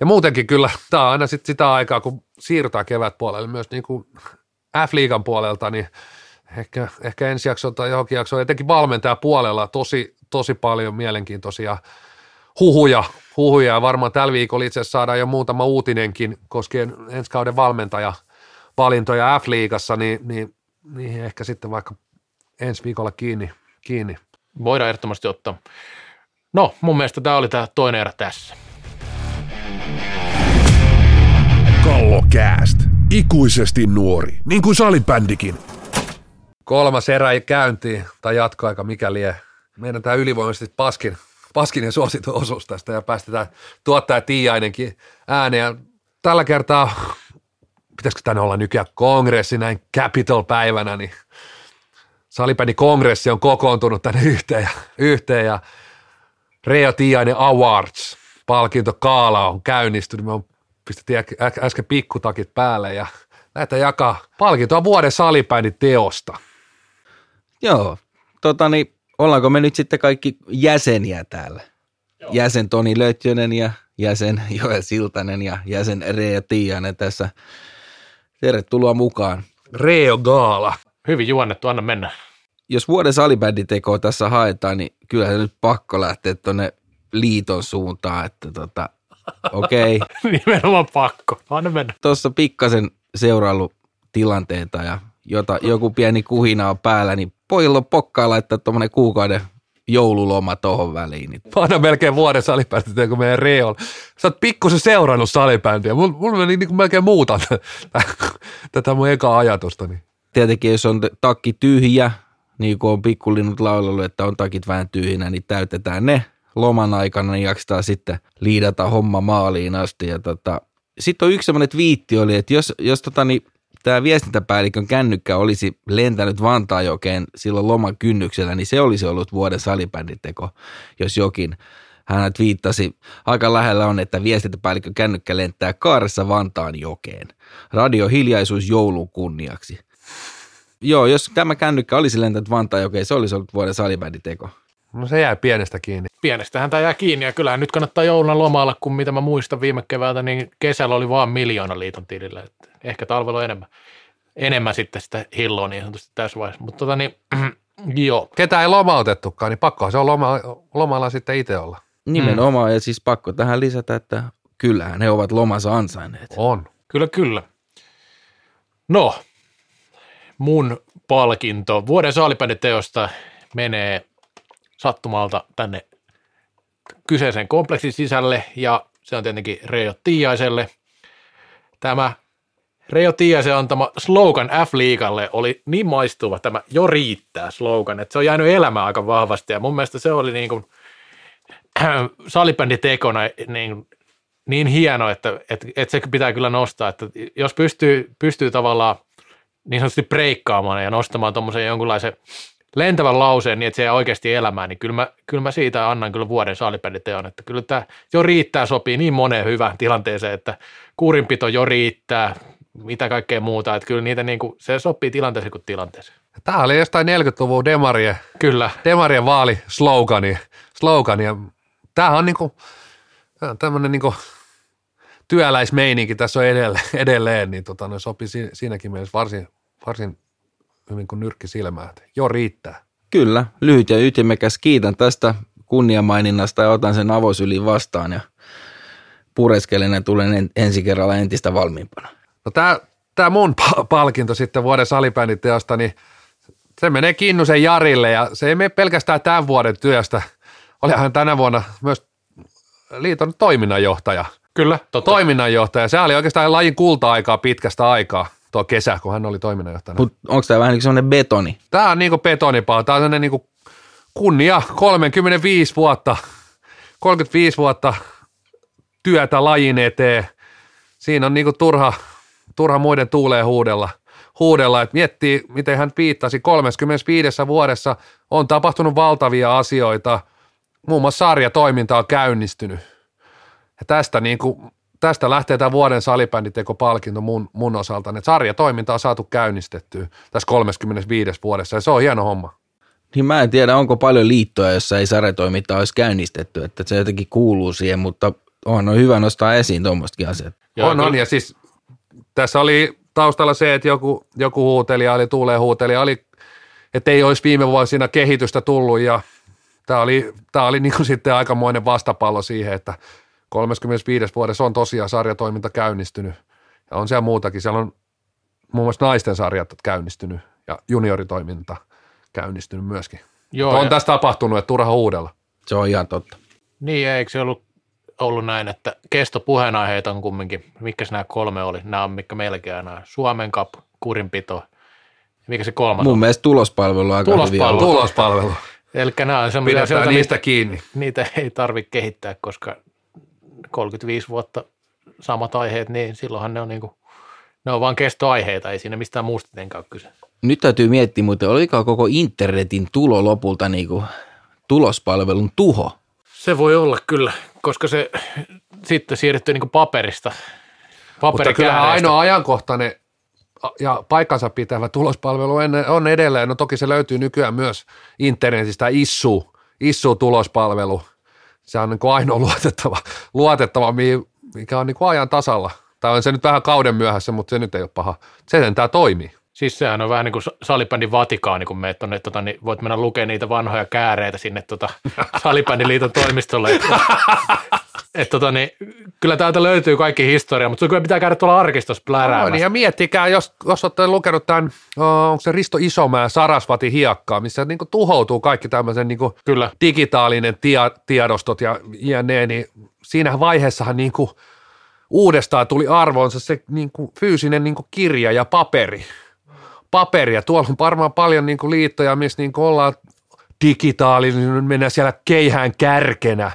ja muutenkin kyllä, tämä on aina sit sitä aikaa, kun siirrytään kevätpuolelle myös niin kuin F-liigan puolelta, niin ehkä, ehkä ensi jakson tai johonkin jakson, etenkin valmentaja puolella tosi, tosi paljon mielenkiintoisia huhuja, huhuja ja varmaan tällä viikolla itse asiassa saadaan jo muutama uutinenkin koskien ensi kauden valmentaja valintoja F-liigassa, niin, niin, niin ehkä sitten vaikka ensi viikolla kiinni, kiinni. Voidaan ehdottomasti ottaa. No, mun mielestä tämä oli tämä toinen erä tässä. Kallokääst. Ikuisesti nuori, niin kuin salibändikin. kolmas erä käyntiin, tai jatkoaika, mikä lie. Meidän tämä ylivoimaisesti paskin, paskin ja suosittu osuus tästä, ja päästetään tuottaja Tiiainenkin ääneen. Tällä kertaa, pitäisikö tänne olla nykyään kongressi näin Capital-päivänä, niin salibändin kongressi on kokoontunut tänne yhteen ja, yhteen ja Reo Tiainen Awards palkinto Kaala on käynnistynyt. Me on pistettiin äsken pikkutakit päälle ja näitä jakaa palkintoa vuoden salibändin teosta. Joo, tota niin, ollaanko me nyt sitten kaikki jäseniä täällä? Joo. Jäsen Toni Lötjönen ja jäsen Joel Siltanen ja jäsen Reo Tiainen tässä. Tervetuloa mukaan. Reo Gaala. Hyvin juonnettu, anna mennä. Jos vuoden salibänditekoa tässä haetaan, niin kyllä se nyt pakko lähteä tuonne liiton suuntaan, että tota, okei. Okay. Nimenomaan pakko, anna mennä. Tuossa pikkasen seuraillut tilanteita ja jota, joku pieni kuhina on päällä, niin pojilla on pokkaa laittaa tuommoinen kuukauden joululoma tohon väliin. Niin. Mä annan melkein vuoden salibändiä, kun meidän Reol. Sä oot pikkusen seurannut salibändiä. Mulla, mulla meni niin melkein muuta tätä mun ekaa ajatusta. Niin. Tietenkin jos on takki tyhjä, niin kuin on pikkulinnut laulelu, että on takit vähän tyhjinä, niin täytetään ne loman aikana, niin jaksetaan sitten liidata homma maaliin asti. Ja tota, sitten on yksi semmoinen twiitti oli, että jos, jos tota, niin tämä viestintäpäällikön kännykkä olisi lentänyt Vantaajokeen silloin loman kynnyksellä, niin se olisi ollut vuoden salibänditeko, jos jokin. Hän viittasi, aika lähellä on, että viestintäpäällikön kännykkä lentää kaaressa Vantaan jokeen. Radio hiljaisuus joulun kunniaksi. Joo, jos tämä kännykkä olisi lentänyt Vantaan jokeen, se olisi ollut vuoden salibänditeko. No se jää pienestä kiinni. Pienestähän tämä jää kiinni ja kyllähän nyt kannattaa jouluna lomalla, kun mitä mä muistan viime keväältä, niin kesällä oli vaan miljoona liiton tilillä. Että ehkä talvella on enemmän, enemmän sitten sitä hilloa niin sanotusti tässä vaiheessa. Mutta tota niin, joo. Ketä ei lomautettukaan, niin pakkohan se on loma, lomalla sitten itse olla. Nimenomaan, hmm. ja siis pakko tähän lisätä, että kyllähän he ovat lomansa ansainneet. On. Kyllä, kyllä. No, mun palkinto vuoden saalipändeteosta menee sattumalta tänne kyseisen kompleksin sisälle ja se on tietenkin Reijo Tiaiselle. Tämä Reijo Tiaisen antama slogan F-liikalle oli niin maistuva tämä jo riittää slogan, että se on jäänyt elämään aika vahvasti ja mun mielestä se oli niin kuin salibänditekona niin, niin hieno, että, että, että, se pitää kyllä nostaa, että jos pystyy, pystyy tavallaan niin sanotusti breikkaamaan ja nostamaan tuommoisen jonkunlaisen lentävän lauseen niin, että se ei oikeasti elämään, niin kyllä mä, kyllä mä siitä annan kyllä vuoden saalipenditeon, että kyllä tämä jo riittää, sopii niin moneen hyvään tilanteeseen, että kuurinpito jo riittää, mitä kaikkea muuta, että kyllä niitä niin kuin, se sopii tilanteeseen kuin tilanteeseen. Tämä oli jostain 40-luvun demarien, kyllä. demarien vaali slogani, slogani ja tämä on niin kuin, tämmöinen niin kuin työläismeininki tässä on edelleen, edelleen niin tota, ne sopii siinäkin mielessä varsin, varsin hyvin kuin nyrkki silmään. Jo riittää. Kyllä, lyhyt ja ytimekäs. Kiitän tästä kunniamaininnasta ja otan sen avosyliin vastaan ja pureskelen ja tulen ensi kerralla entistä valmiimpana. No tämä, tämä mun palkinto sitten vuoden salibänditeosta, niin se menee Kinnusen Jarille ja se ei mene pelkästään tämän vuoden työstä. Olihan tänä vuonna myös liiton toiminnanjohtaja. Kyllä, totta. Toiminnanjohtaja. Se oli oikeastaan lajin kulta-aikaa pitkästä aikaa tuo kesä, kun hän oli toiminnanjohtajana. Mutta onko tämä vähän niin kuin semmoinen betoni? Tämä on niin kuin betonipaa. Tämä on semmoinen niin kuin kunnia 35 vuotta, 35 vuotta työtä lajin eteen. Siinä on niin kuin turha, turha muiden tuuleen huudella, huudella, että miettii, miten hän viittasi 35 vuodessa on tapahtunut valtavia asioita, muun muassa sarjatoiminta on käynnistynyt. Ja tästä niin kuin tästä lähtee tämä vuoden salibänditeko-palkinto mun, mun osalta, että sarjatoiminta on saatu käynnistettyä tässä 35 vuodessa ja se on hieno homma. Niin mä en tiedä, onko paljon liittoja, jossa ei sarjatoimintaa olisi käynnistetty, että se jotenkin kuuluu siihen, mutta on, on hyvä nostaa esiin tuommoistakin asiat. on, on, ja siis tässä oli taustalla se, että joku, joku huutelija oli, tuuleen huutelija oli, että ei olisi viime vuosina kehitystä tullut ja tämä oli, tämä oli niin kuin sitten aikamoinen vastapallo siihen, että 35 vuodessa on tosiaan sarjatoiminta käynnistynyt ja on siellä muutakin. Siellä on muun muassa naisten sarjat käynnistynyt ja junioritoiminta käynnistynyt myöskin. Joo, on ja... tässä tapahtunut, että turha uudella. Se on ihan totta. Niin, eikö se ollut, ollut näin, että kesto puheenaiheita on kumminkin, mikä nämä kolme oli? Nämä on mikä meilläkin aina Suomen Cup, kurinpito, mikä se kolmas Mun on? mielestä tulospalvelu on aika tulospalvelu. Tulospalvelu. Eli nämä on semmoisia, niistä niitä, kiinni. Niitä ei tarvitse kehittää, koska 35 vuotta samat aiheet, niin silloinhan ne on niin kuin, Ne on vaan kestoaiheita, ei siinä mistään muusta tietenkään kyse. Nyt täytyy miettiä muuten, oliko koko internetin tulo lopulta niin kuin tulospalvelun tuho? Se voi olla kyllä, koska se sitten siirretty niin paperista. Mutta kyllä ainoa ajankohtainen ja paikkansa pitävä tulospalvelu on edelleen, no toki se löytyy nykyään myös internetistä, issu, issu tulospalvelu. Se on niin ainoa luotettava, luotettava, mikä on niin ajan tasalla. Tai on se nyt vähän kauden myöhässä, mutta se nyt ei ole paha. Se tämä toimii. Siis sehän on vähän niin kuin salibändin Vatikaani, kun meet tonne, tota, niin voit mennä lukemaan niitä vanhoja kääreitä sinne tota, salibändiliiton toimistolle. Että, et, tota, niin, kyllä täältä löytyy kaikki historia, mutta kyllä pitää käydä tuolla arkistossa pläräämässä. No, niin, ja miettikää, jos, jos olette lukenut tämän, onko se Risto Isomäe Sarasvati hiekkaa, missä niin kuin tuhoutuu kaikki tämmöisen niin kuin kyllä. digitaalinen tia, tiedostot ja jne, niin siinä vaiheessahan niin kuin uudestaan tuli arvoonsa se niin kuin fyysinen niin kuin kirja ja paperi – paperia. Tuolla on varmaan paljon niin kuin liittoja, missä niin kuin ollaan digitaalinen, niin mennään siellä keihään kärkenä,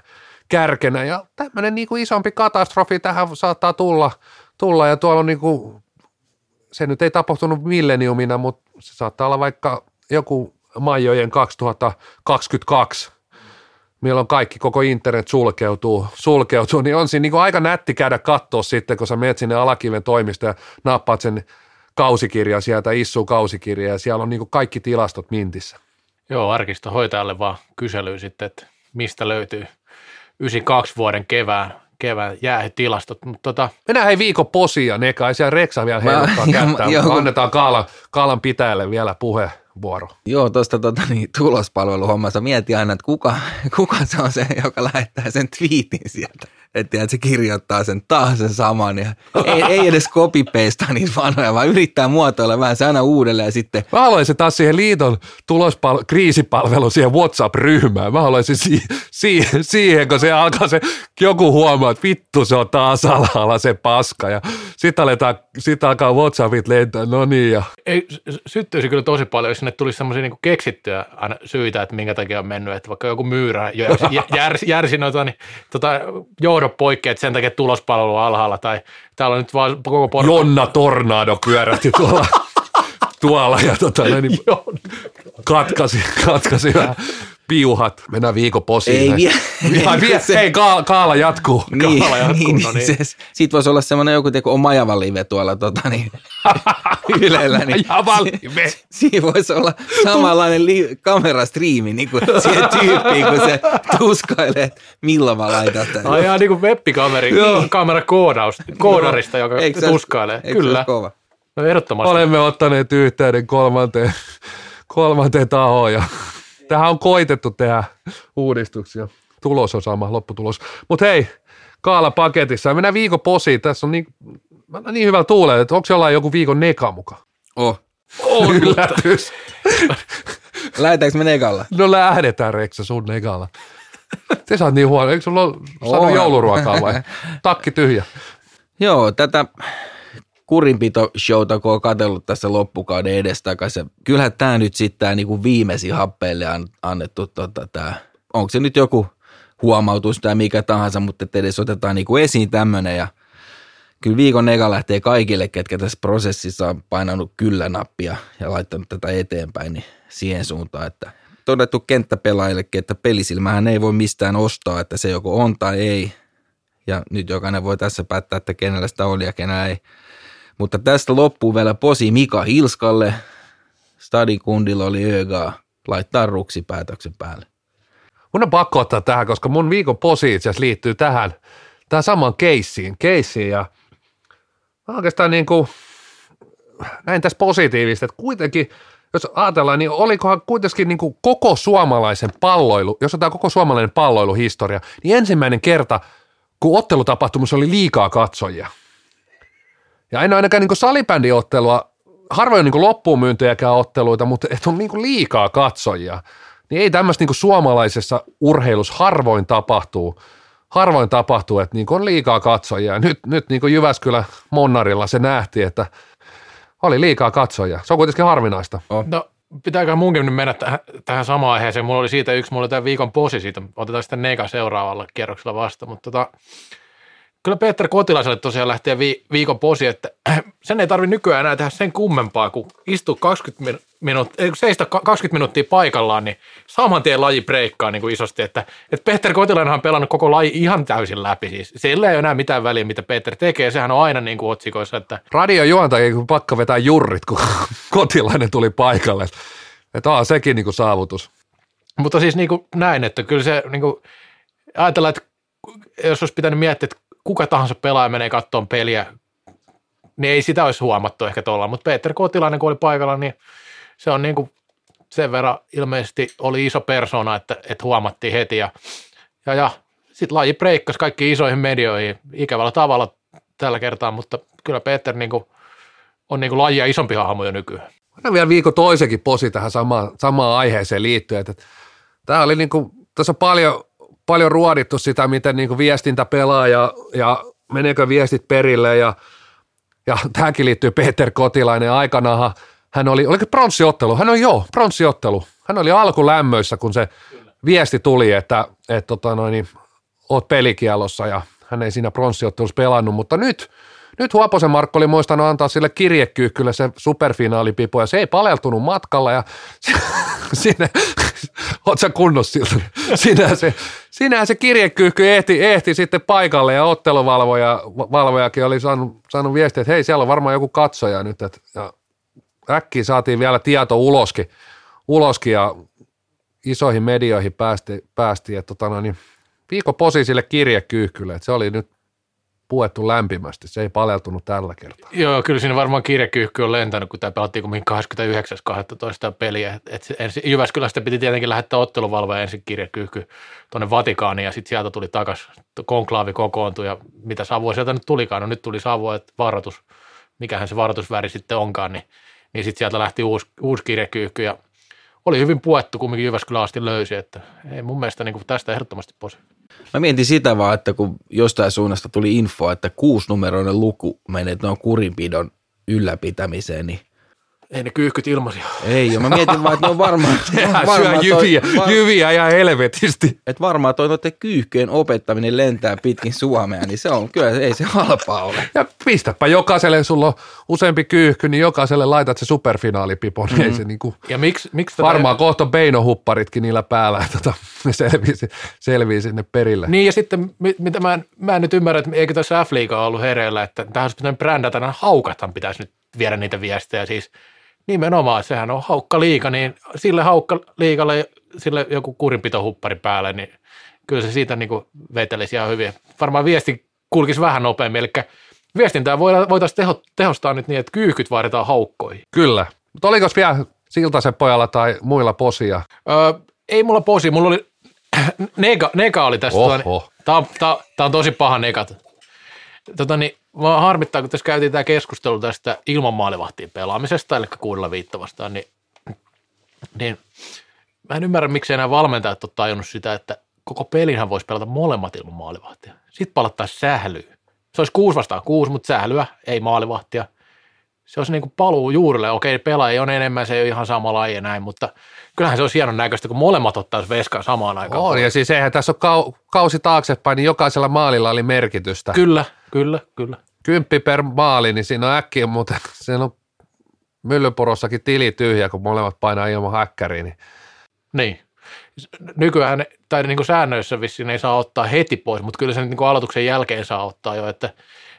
kärkenä. Ja tämmöinen niin kuin isompi katastrofi tähän saattaa tulla, tulla. Ja tuolla on niin kuin, se nyt ei tapahtunut milleniumina, mutta se saattaa olla vaikka joku Maijojen 2022, milloin kaikki, koko internet sulkeutuu, sulkeutuu. Niin on siinä niin aika nätti käydä katsoa sitten, kun sä menet sinne alakiven toimista ja nappaat sen kausikirja sieltä, Issu kausikirja ja siellä on niin kaikki tilastot mintissä. Joo, arkistohoitajalle vaan kysely sitten, että mistä löytyy 92 vuoden kevään, kevään jäähytilastot. Mutta tota... Mennään hei viikon posia, ne kai siellä Reksa vielä heiluttaa kättä, annetaan Kaalan, Kaalan pitäjälle vielä puhe vuoro. Joo, tuosta tota, niin, tulospalveluhommasta mieti aina, että kuka, kuka se on se, joka lähettää sen twiitin sieltä että se kirjoittaa sen taas sen saman ja ei, ei edes copy-pastea niitä vanhoja, vaan yrittää muotoilla vähän sana uudelleen ja sitten. Mä haluaisin taas siihen liiton tulospal- kriisipalvelu siihen WhatsApp-ryhmään. Mä haluaisin si- si- siihen, kun se alkaa se, joku huomaa, että vittu se on taas alhaalla se paska ja sitten aletaan, sit alkaa WhatsAppit lentää, no niin. Ja. Ei, syttyisi kyllä tosi paljon, jos sinne tulisi semmoisia niin keksittyjä aina syitä, että minkä takia on mennyt, että vaikka joku myyrä järsi, järsi noita, niin tota, johdon poikki, että sen takia tulospalvelu alhaalla, tai täällä on nyt vaan koko porukka. Jonna Tornado pyörähti tuolla, tuolla ja tota, niin katkasi, katkasi vähän piuhat. Mennään viikon posiin. Ei vielä. Vie, vie, se, hei, Kaala, Kaala jatkuu. Niin, Kaala jatkuu. Niin, no niin. Se, siitä voisi olla semmoinen joku teko oma Javalive tuolla tota, niin, Ylellä. Niin, Javalive. Si, siinä voisi olla samanlainen li, kamerastriimi niin kuin siihen tyyppiin, kun se tuskailee, milloin mä laitan tänne. Ai ihan niin kuin webbikameri, kamera koodaus, koodarista, joka eikö tuskailee. Eikö Kyllä. Se kova? No ehdottomasti. Olemme ottaneet yhteyden kolmanteen, kolmanteen tahoon ja Tähän on koitettu tehdä uudistuksia. Tulos on sama, lopputulos. Mutta hei, Kaala paketissa. Mennään viikon posiin. Tässä on niin, niin hyvä tuulee, että onko jollain joku viikon neka mukaan? Oh. On yllätys. Lähdetäänkö me negalla? No lähdetään Reksa sun negalla. Te saat niin huono. Eikö sulla ole saanut jouluruokaa vai? Takki tyhjä. Joo, tätä kurinpito-showta, kun on katsellut tässä loppukauden edestakaisin. Kyllähän tämä nyt sitten tämä niinku viimeisin happeille annettu, tota, tää, onko se nyt joku huomautus tai mikä tahansa, mutta edes otetaan niinku esiin tämmöinen ja kyllä viikon eka lähtee kaikille, ketkä tässä prosessissa on painanut kyllä nappia ja laittanut tätä eteenpäin, niin siihen suuntaan, että todettu kenttäpelaajillekin, että pelisilmähän ei voi mistään ostaa, että se joko on tai ei. Ja nyt jokainen voi tässä päättää, että kenellä sitä oli ja kenellä ei. Mutta tästä loppuu vielä posi Mika Hilskalle. Stadikundilla oli Ögaa laittaa ruksipäätöksen päälle. Mun on pakko ottaa tähän, koska mun viikon posi itse liittyy tähän, tähän samaan keissiin, keissiin ja oikeastaan niin kuin, näin tässä positiivista, että kuitenkin, jos ajatellaan, niin olikohan kuitenkin niin kuin koko suomalaisen palloilu, jos otetaan koko suomalainen palloiluhistoria, niin ensimmäinen kerta, kun ottelutapahtumus oli liikaa katsojia – ja en ainakaan niin salibändiottelua, harvoin niin loppuun myyntöjäkään otteluita, mutta et on niin liikaa katsojia. Niin ei tämmöistä niin suomalaisessa urheilussa harvoin tapahtuu, harvoin tapahtuu, että niin on liikaa katsojia. Ja nyt, nyt niin Jyväskylä Monnarilla se nähti, että oli liikaa katsojia. Se on kuitenkin harvinaista. Oh. No pitääkö munkin nyt mennä tähän, tähän samaan aiheeseen. Mulla oli siitä yksi, mulla oli tämän viikon posi siitä. Otetaan sitten nega seuraavalla kierroksella vasta, mutta tota, kyllä Peter Kotilaiselle tosiaan lähtee vi, viikon posi, että sen ei tarvi nykyään enää tehdä sen kummempaa, kun istuu 20 min, minuuttia, seistä 20 minuuttia paikallaan, niin saman tien laji breikkaa niin kuin isosti, että, että Peter Kotilainen on pelannut koko laji ihan täysin läpi, siis sillä ei ole enää mitään väliä, mitä Peter tekee, sehän on aina niin kuin otsikoissa, että Radiojuontajia, kun pakko vetää jurrit, kun kotilainen tuli paikalle. Että on sekin niin kuin saavutus. Mutta siis niin kuin näin, että kyllä se niin kuin, ajatellaan, että jos olisi pitänyt miettiä, että kuka tahansa pelaaja menee kattoon peliä, niin ei sitä olisi huomattu ehkä tuolla, mutta Peter Kotilainen kun oli paikalla, niin se on niin kuin sen verran ilmeisesti oli iso persona, että, että huomattiin heti ja, ja, ja sitten laji breikkasi kaikki isoihin medioihin ikävällä tavalla tällä kertaa, mutta kyllä Peter niin kuin, on niin kuin lajia isompi hahmo jo nykyään. Mennään vielä viikon toisenkin posi tähän samaan, samaan aiheeseen liittyen. Että tämä oli niin kuin, tässä on paljon, paljon ruodittu sitä, miten niin kuin viestintä pelaa ja, ja meneekö viestit perille ja, ja tämäkin liittyy Peter Kotilainen aikanaanhan. Hän oli, oliko pronssiottelu? Hän oli joo, pronssiottelu. Hän oli alkulämmöissä, kun se viesti tuli, että, että tota noin, niin, oot pelikielossa ja hän ei siinä pronssiottelussa pelannut, mutta nyt, nyt Huoposen Markko oli muistanut antaa sille kirjekyyhkylle sen superfinaalipipo ja se ei paleltunut matkalla ja sinne, oot sä kunnossa siltä, sinä se, sinä se kirjekyyhky ehti, ehti sitten paikalle ja otteluvalvoja, valvojakin oli saanut, saanut viestiä, että hei siellä on varmaan joku katsoja nyt, että, ja äkkiä saatiin vielä tieto uloskin, uloskin ja isoihin medioihin päästi, päästi että tota, no, niin, posi sille kirjekyyhkylle, että se oli nyt puettu lämpimästi, se ei paleltunut tällä kertaa. Joo, kyllä siinä varmaan kirjakyyhky on lentänyt, kun tämä pelattiin kummin 29.12. peliä. Et ensin, Jyväskylästä piti tietenkin lähettää otteluvalvoja ensin kirjakyyhky tuonne Vatikaaniin ja sitten sieltä tuli takaisin, konklaavi kokoontui ja mitä savua sieltä nyt tulikaan, no nyt tuli savua, että varoitus, mikähän se varoitusväri sitten onkaan, niin, niin sitten sieltä lähti uusi, uusi kirjakyyhky ja oli hyvin puettu, kumminkin Jyväskylä asti löysi, että ei mun mielestä niin kuin tästä ehdottomasti posi. Mä mietin sitä vaan, että kun jostain suunnasta tuli info, että kuusinumeroinen luku menee noin kurinpidon ylläpitämiseen, niin ei ne kyyhkyt ilmaisia. Ei, ja mä mietin vaan, että ne on varmaan... Sehän syö jyviä, var, jyviä ja helvetisti. Että varmaan toi noiden kyyhkyjen opettaminen lentää pitkin Suomea, niin se on, kyllä ei se halpaa ole. Ja pistäpä jokaiselle, sulla on useampi kyyhky, niin jokaiselle laitat se superfinaalipipon. Mm-hmm. Ei se niinku, ja miksi, miksi varmaan tätä... kohta Beino-hupparitkin niillä päällä, että tota, ne selvii, selvii sinne perille. Niin ja sitten, mitä mä en, mä en nyt ymmärrä, että eikö tässä F-liiga ollut hereillä, että tähän olisi pitänyt brändätä, nämä haukathan pitäisi nyt viedä niitä viestejä. Siis Nimenomaan, sehän on haukka liika, niin sille haukka liikalle, sille joku kurinpitohuppari päälle, niin kyllä se siitä niin vetelisi ihan hyvin. Varmaan viesti kulkisi vähän nopeammin, eli viestintää voitaisiin teho, tehostaa nyt niin, että kyyhkyt vaaditaan haukkoihin. Kyllä, mutta oliko vielä Siltasen pojalla tai muilla posia? Öö, ei mulla posi, mulla oli, nega, nega oli tässä. Tämä on, tää, tää on tosi paha negat. Tota, niin, Mä harmittaa, kun tässä käytiin tämä keskustelu tästä ilman maalivahtiin pelaamisesta, eli kuudella viitta vastaan, niin, niin mä en ymmärrä, miksi enää valmentajat on tajunnut sitä, että koko pelinhän voisi pelata molemmat ilman maalivahtia. Sitten palattaisiin sählyyn. Se olisi kuusi vastaan kuusi, mutta sählyä, ei maalivahtia. Se olisi niin kuin paluu juurille. Okei, pelaaja on enemmän, se ei ole ihan sama laji ja näin, mutta kyllähän se olisi hienon näköistä, kun molemmat ottaisi veskaa samaan aikaan. On, ja siis eihän tässä ole kau- kausi taaksepäin, niin jokaisella maalilla oli merkitystä. Kyllä, kyllä, kyllä kymppi per maali, niin siinä on äkkiä, mutta siinä on Myllyporossakin tili tyhjä, kun molemmat painaa ilman häkkäriin. Niin. niin. Nykyään, tai niin kuin säännöissä vissiin ei saa ottaa heti pois, mutta kyllä sen niin kuin aloituksen jälkeen saa ottaa jo, että,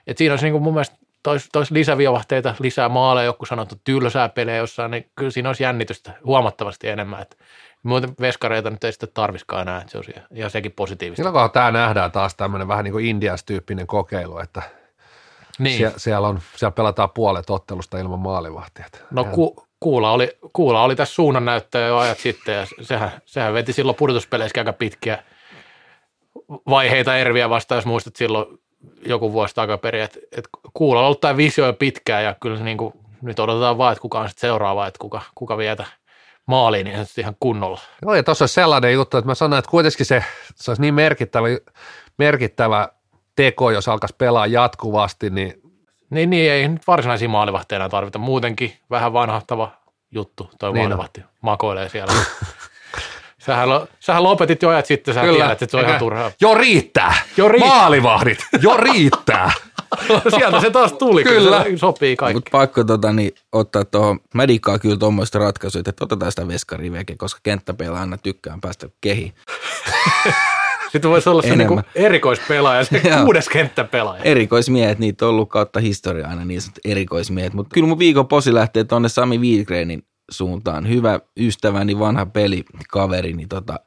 että siinä olisi niin kuin mun mielestä tois, tois lisäviavahteita, lisää maaleja, joku sanottu tylsää pelejä jossain, niin kyllä siinä olisi jännitystä huomattavasti enemmän, että muuten veskareita nyt ei sitten tarviskaan enää, että se olisi ihan sekin positiivista. Milloin tämä nähdään taas tämmöinen vähän niin kuin Indias-tyyppinen kokeilu, että – niin. Sie- siellä, on, siellä pelataan puolet ottelusta ilman maalivahtia. No ku, Kuula, oli, Kuula oli tässä suunnannäyttäjä jo ajat sitten ja sehän, sehän veti silloin pudotuspeleissä aika pitkiä vaiheita Erviä vastaan, jos muistat silloin joku vuosi takaperin, että, että Kuula on ollut tämä visio jo pitkään ja kyllä se niin kuin, nyt odotetaan vaan, että kuka on sitten seuraava, että kuka, kuka vietä maaliin niin ihan kunnolla. Joo ja tuossa olisi sellainen juttu, että mä sanoin, että kuitenkin se, se olisi niin merkittävä, merkittävä teko, jos alkaisi pelaa jatkuvasti, niin niin, niin ei nyt varsinaisia maalivahteja tarvita. Muutenkin vähän vanhahtava juttu, toi niin maalivahti on. makoilee siellä. Sähän, lo, sähän lopetit jo ajat sitten, sä Kyllä. tiedät, että se on Eikä- ihan turhaa. Jo riittää. Jo riittää. Maalivahdit. Jo riittää. Sieltä se taas tuli, Kyllä. kyllä. Se sopii kaikki. Mutta pakko tota, niin, ottaa tuohon, mä dikkaan kyllä tuommoista ratkaisuja, että otetaan sitä veskariveke, koska kenttäpeillä aina tykkään päästä kehiin. Sitten voisi olla se niinku erikoispelaaja, se kuudes kenttäpelaaja. Erikoismiehet, niitä on ollut kautta historiaa aina niin sanotut erikoismiehet, mutta kyllä mun viikon posi lähtee tuonne Sami Wiedgrenin suuntaan. Hyvä ystäväni, vanha pelikaveri, niin tota,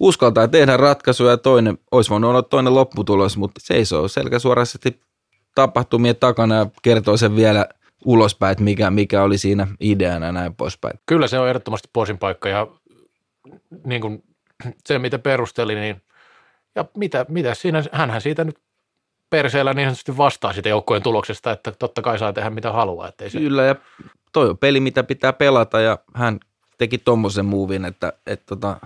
uskaltaa tehdä ratkaisuja ja toinen, olisi voinut olla toinen lopputulos, mutta seisoo selkäsuorasti tapahtumien takana ja kertoo sen vielä ulospäin, että mikä, mikä oli siinä ideana ja näin poispäin. Kyllä se on ehdottomasti posin paikka ja niin kuin se, mitä perusteli, niin ja mitä, mitä siinä, hänhän siitä nyt perseellä niin sanotusti vastaa siitä joukkojen tuloksesta, että totta kai saa tehdä mitä haluaa. Ettei se, Kyllä, ja toi on peli, mitä pitää pelata, ja hän teki tommosen muuvin, että, että tota,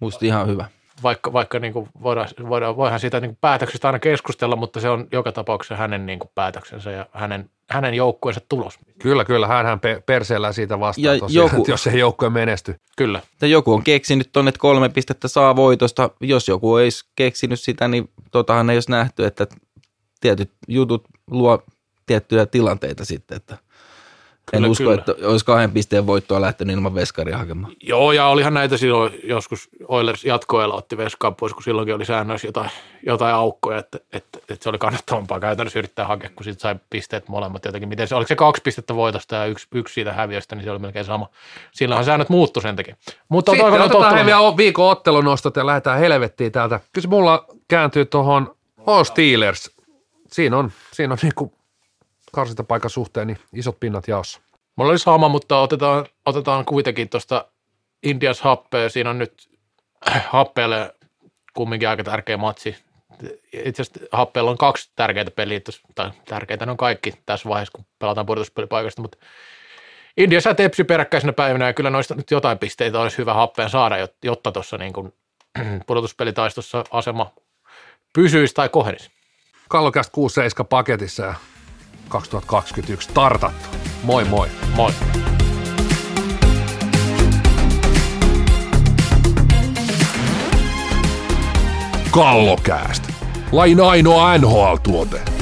musta ihan hyvä. vaikka, vaikka niin kuin voidaan, voidaan, voihan siitä niin kuin päätöksestä aina keskustella, mutta se on joka tapauksessa hänen niin kuin päätöksensä ja hänen, hänen joukkueensa tulos. Kyllä, kyllä. Hänhän pe- perseellä siitä vastaa Ja tosiaan, joku- jos ei joukkue menesty. Kyllä. Ja joku on keksinyt tonne, että kolme pistettä saa voitosta. Jos joku ei olisi keksinyt sitä, niin totahan ei olisi nähty, että tietyt jutut luo tiettyjä tilanteita sitten, että en Kyllä, usko, kyllä. että olisi kahden pisteen voittoa lähtenyt ilman veskaria hakemaan. Joo, ja olihan näitä silloin joskus Oilers jatkoilla otti veskaan pois, kun silloinkin oli säännöissä jotain, jotain aukkoja, että, että, että, se oli kannattavampaa käytännössä yrittää hakea, kun siitä sai pisteet molemmat jotenkin. Miten se, oliko se kaksi pistettä voitosta ja yksi, yksi siitä häviöstä, niin se oli melkein sama. Silloinhan säännöt muuttu sen takia. Mutta Sitten otetaan he ottelu- vielä viikon ottelunostot ja lähdetään helvettiin täältä. Kyllä mulla kääntyy tuohon Steelers. Siinä on, siinä on niinku karsintapaikan suhteen niin isot pinnat jaossa. Mulla oli sama, mutta otetaan, otetaan kuitenkin tuosta Indias happea. Siinä on nyt happeelle kumminkin aika tärkeä matsi. Itse asiassa happeella on kaksi tärkeitä peliä, tai tärkeitä ne on kaikki tässä vaiheessa, kun pelataan pudotuspelipaikasta, mutta Indias ja Tepsi peräkkäisenä päivinä, ja kyllä noista nyt jotain pisteitä olisi hyvä happeen saada, jot- jotta tuossa niin kuin pudotuspelitaistossa asema pysyisi tai kohenisi. Kallokästä 6-7 paketissa ja 2021 startattu. Moi moi. Moi! Kallokääst. Lain ainoa NHL-tuote.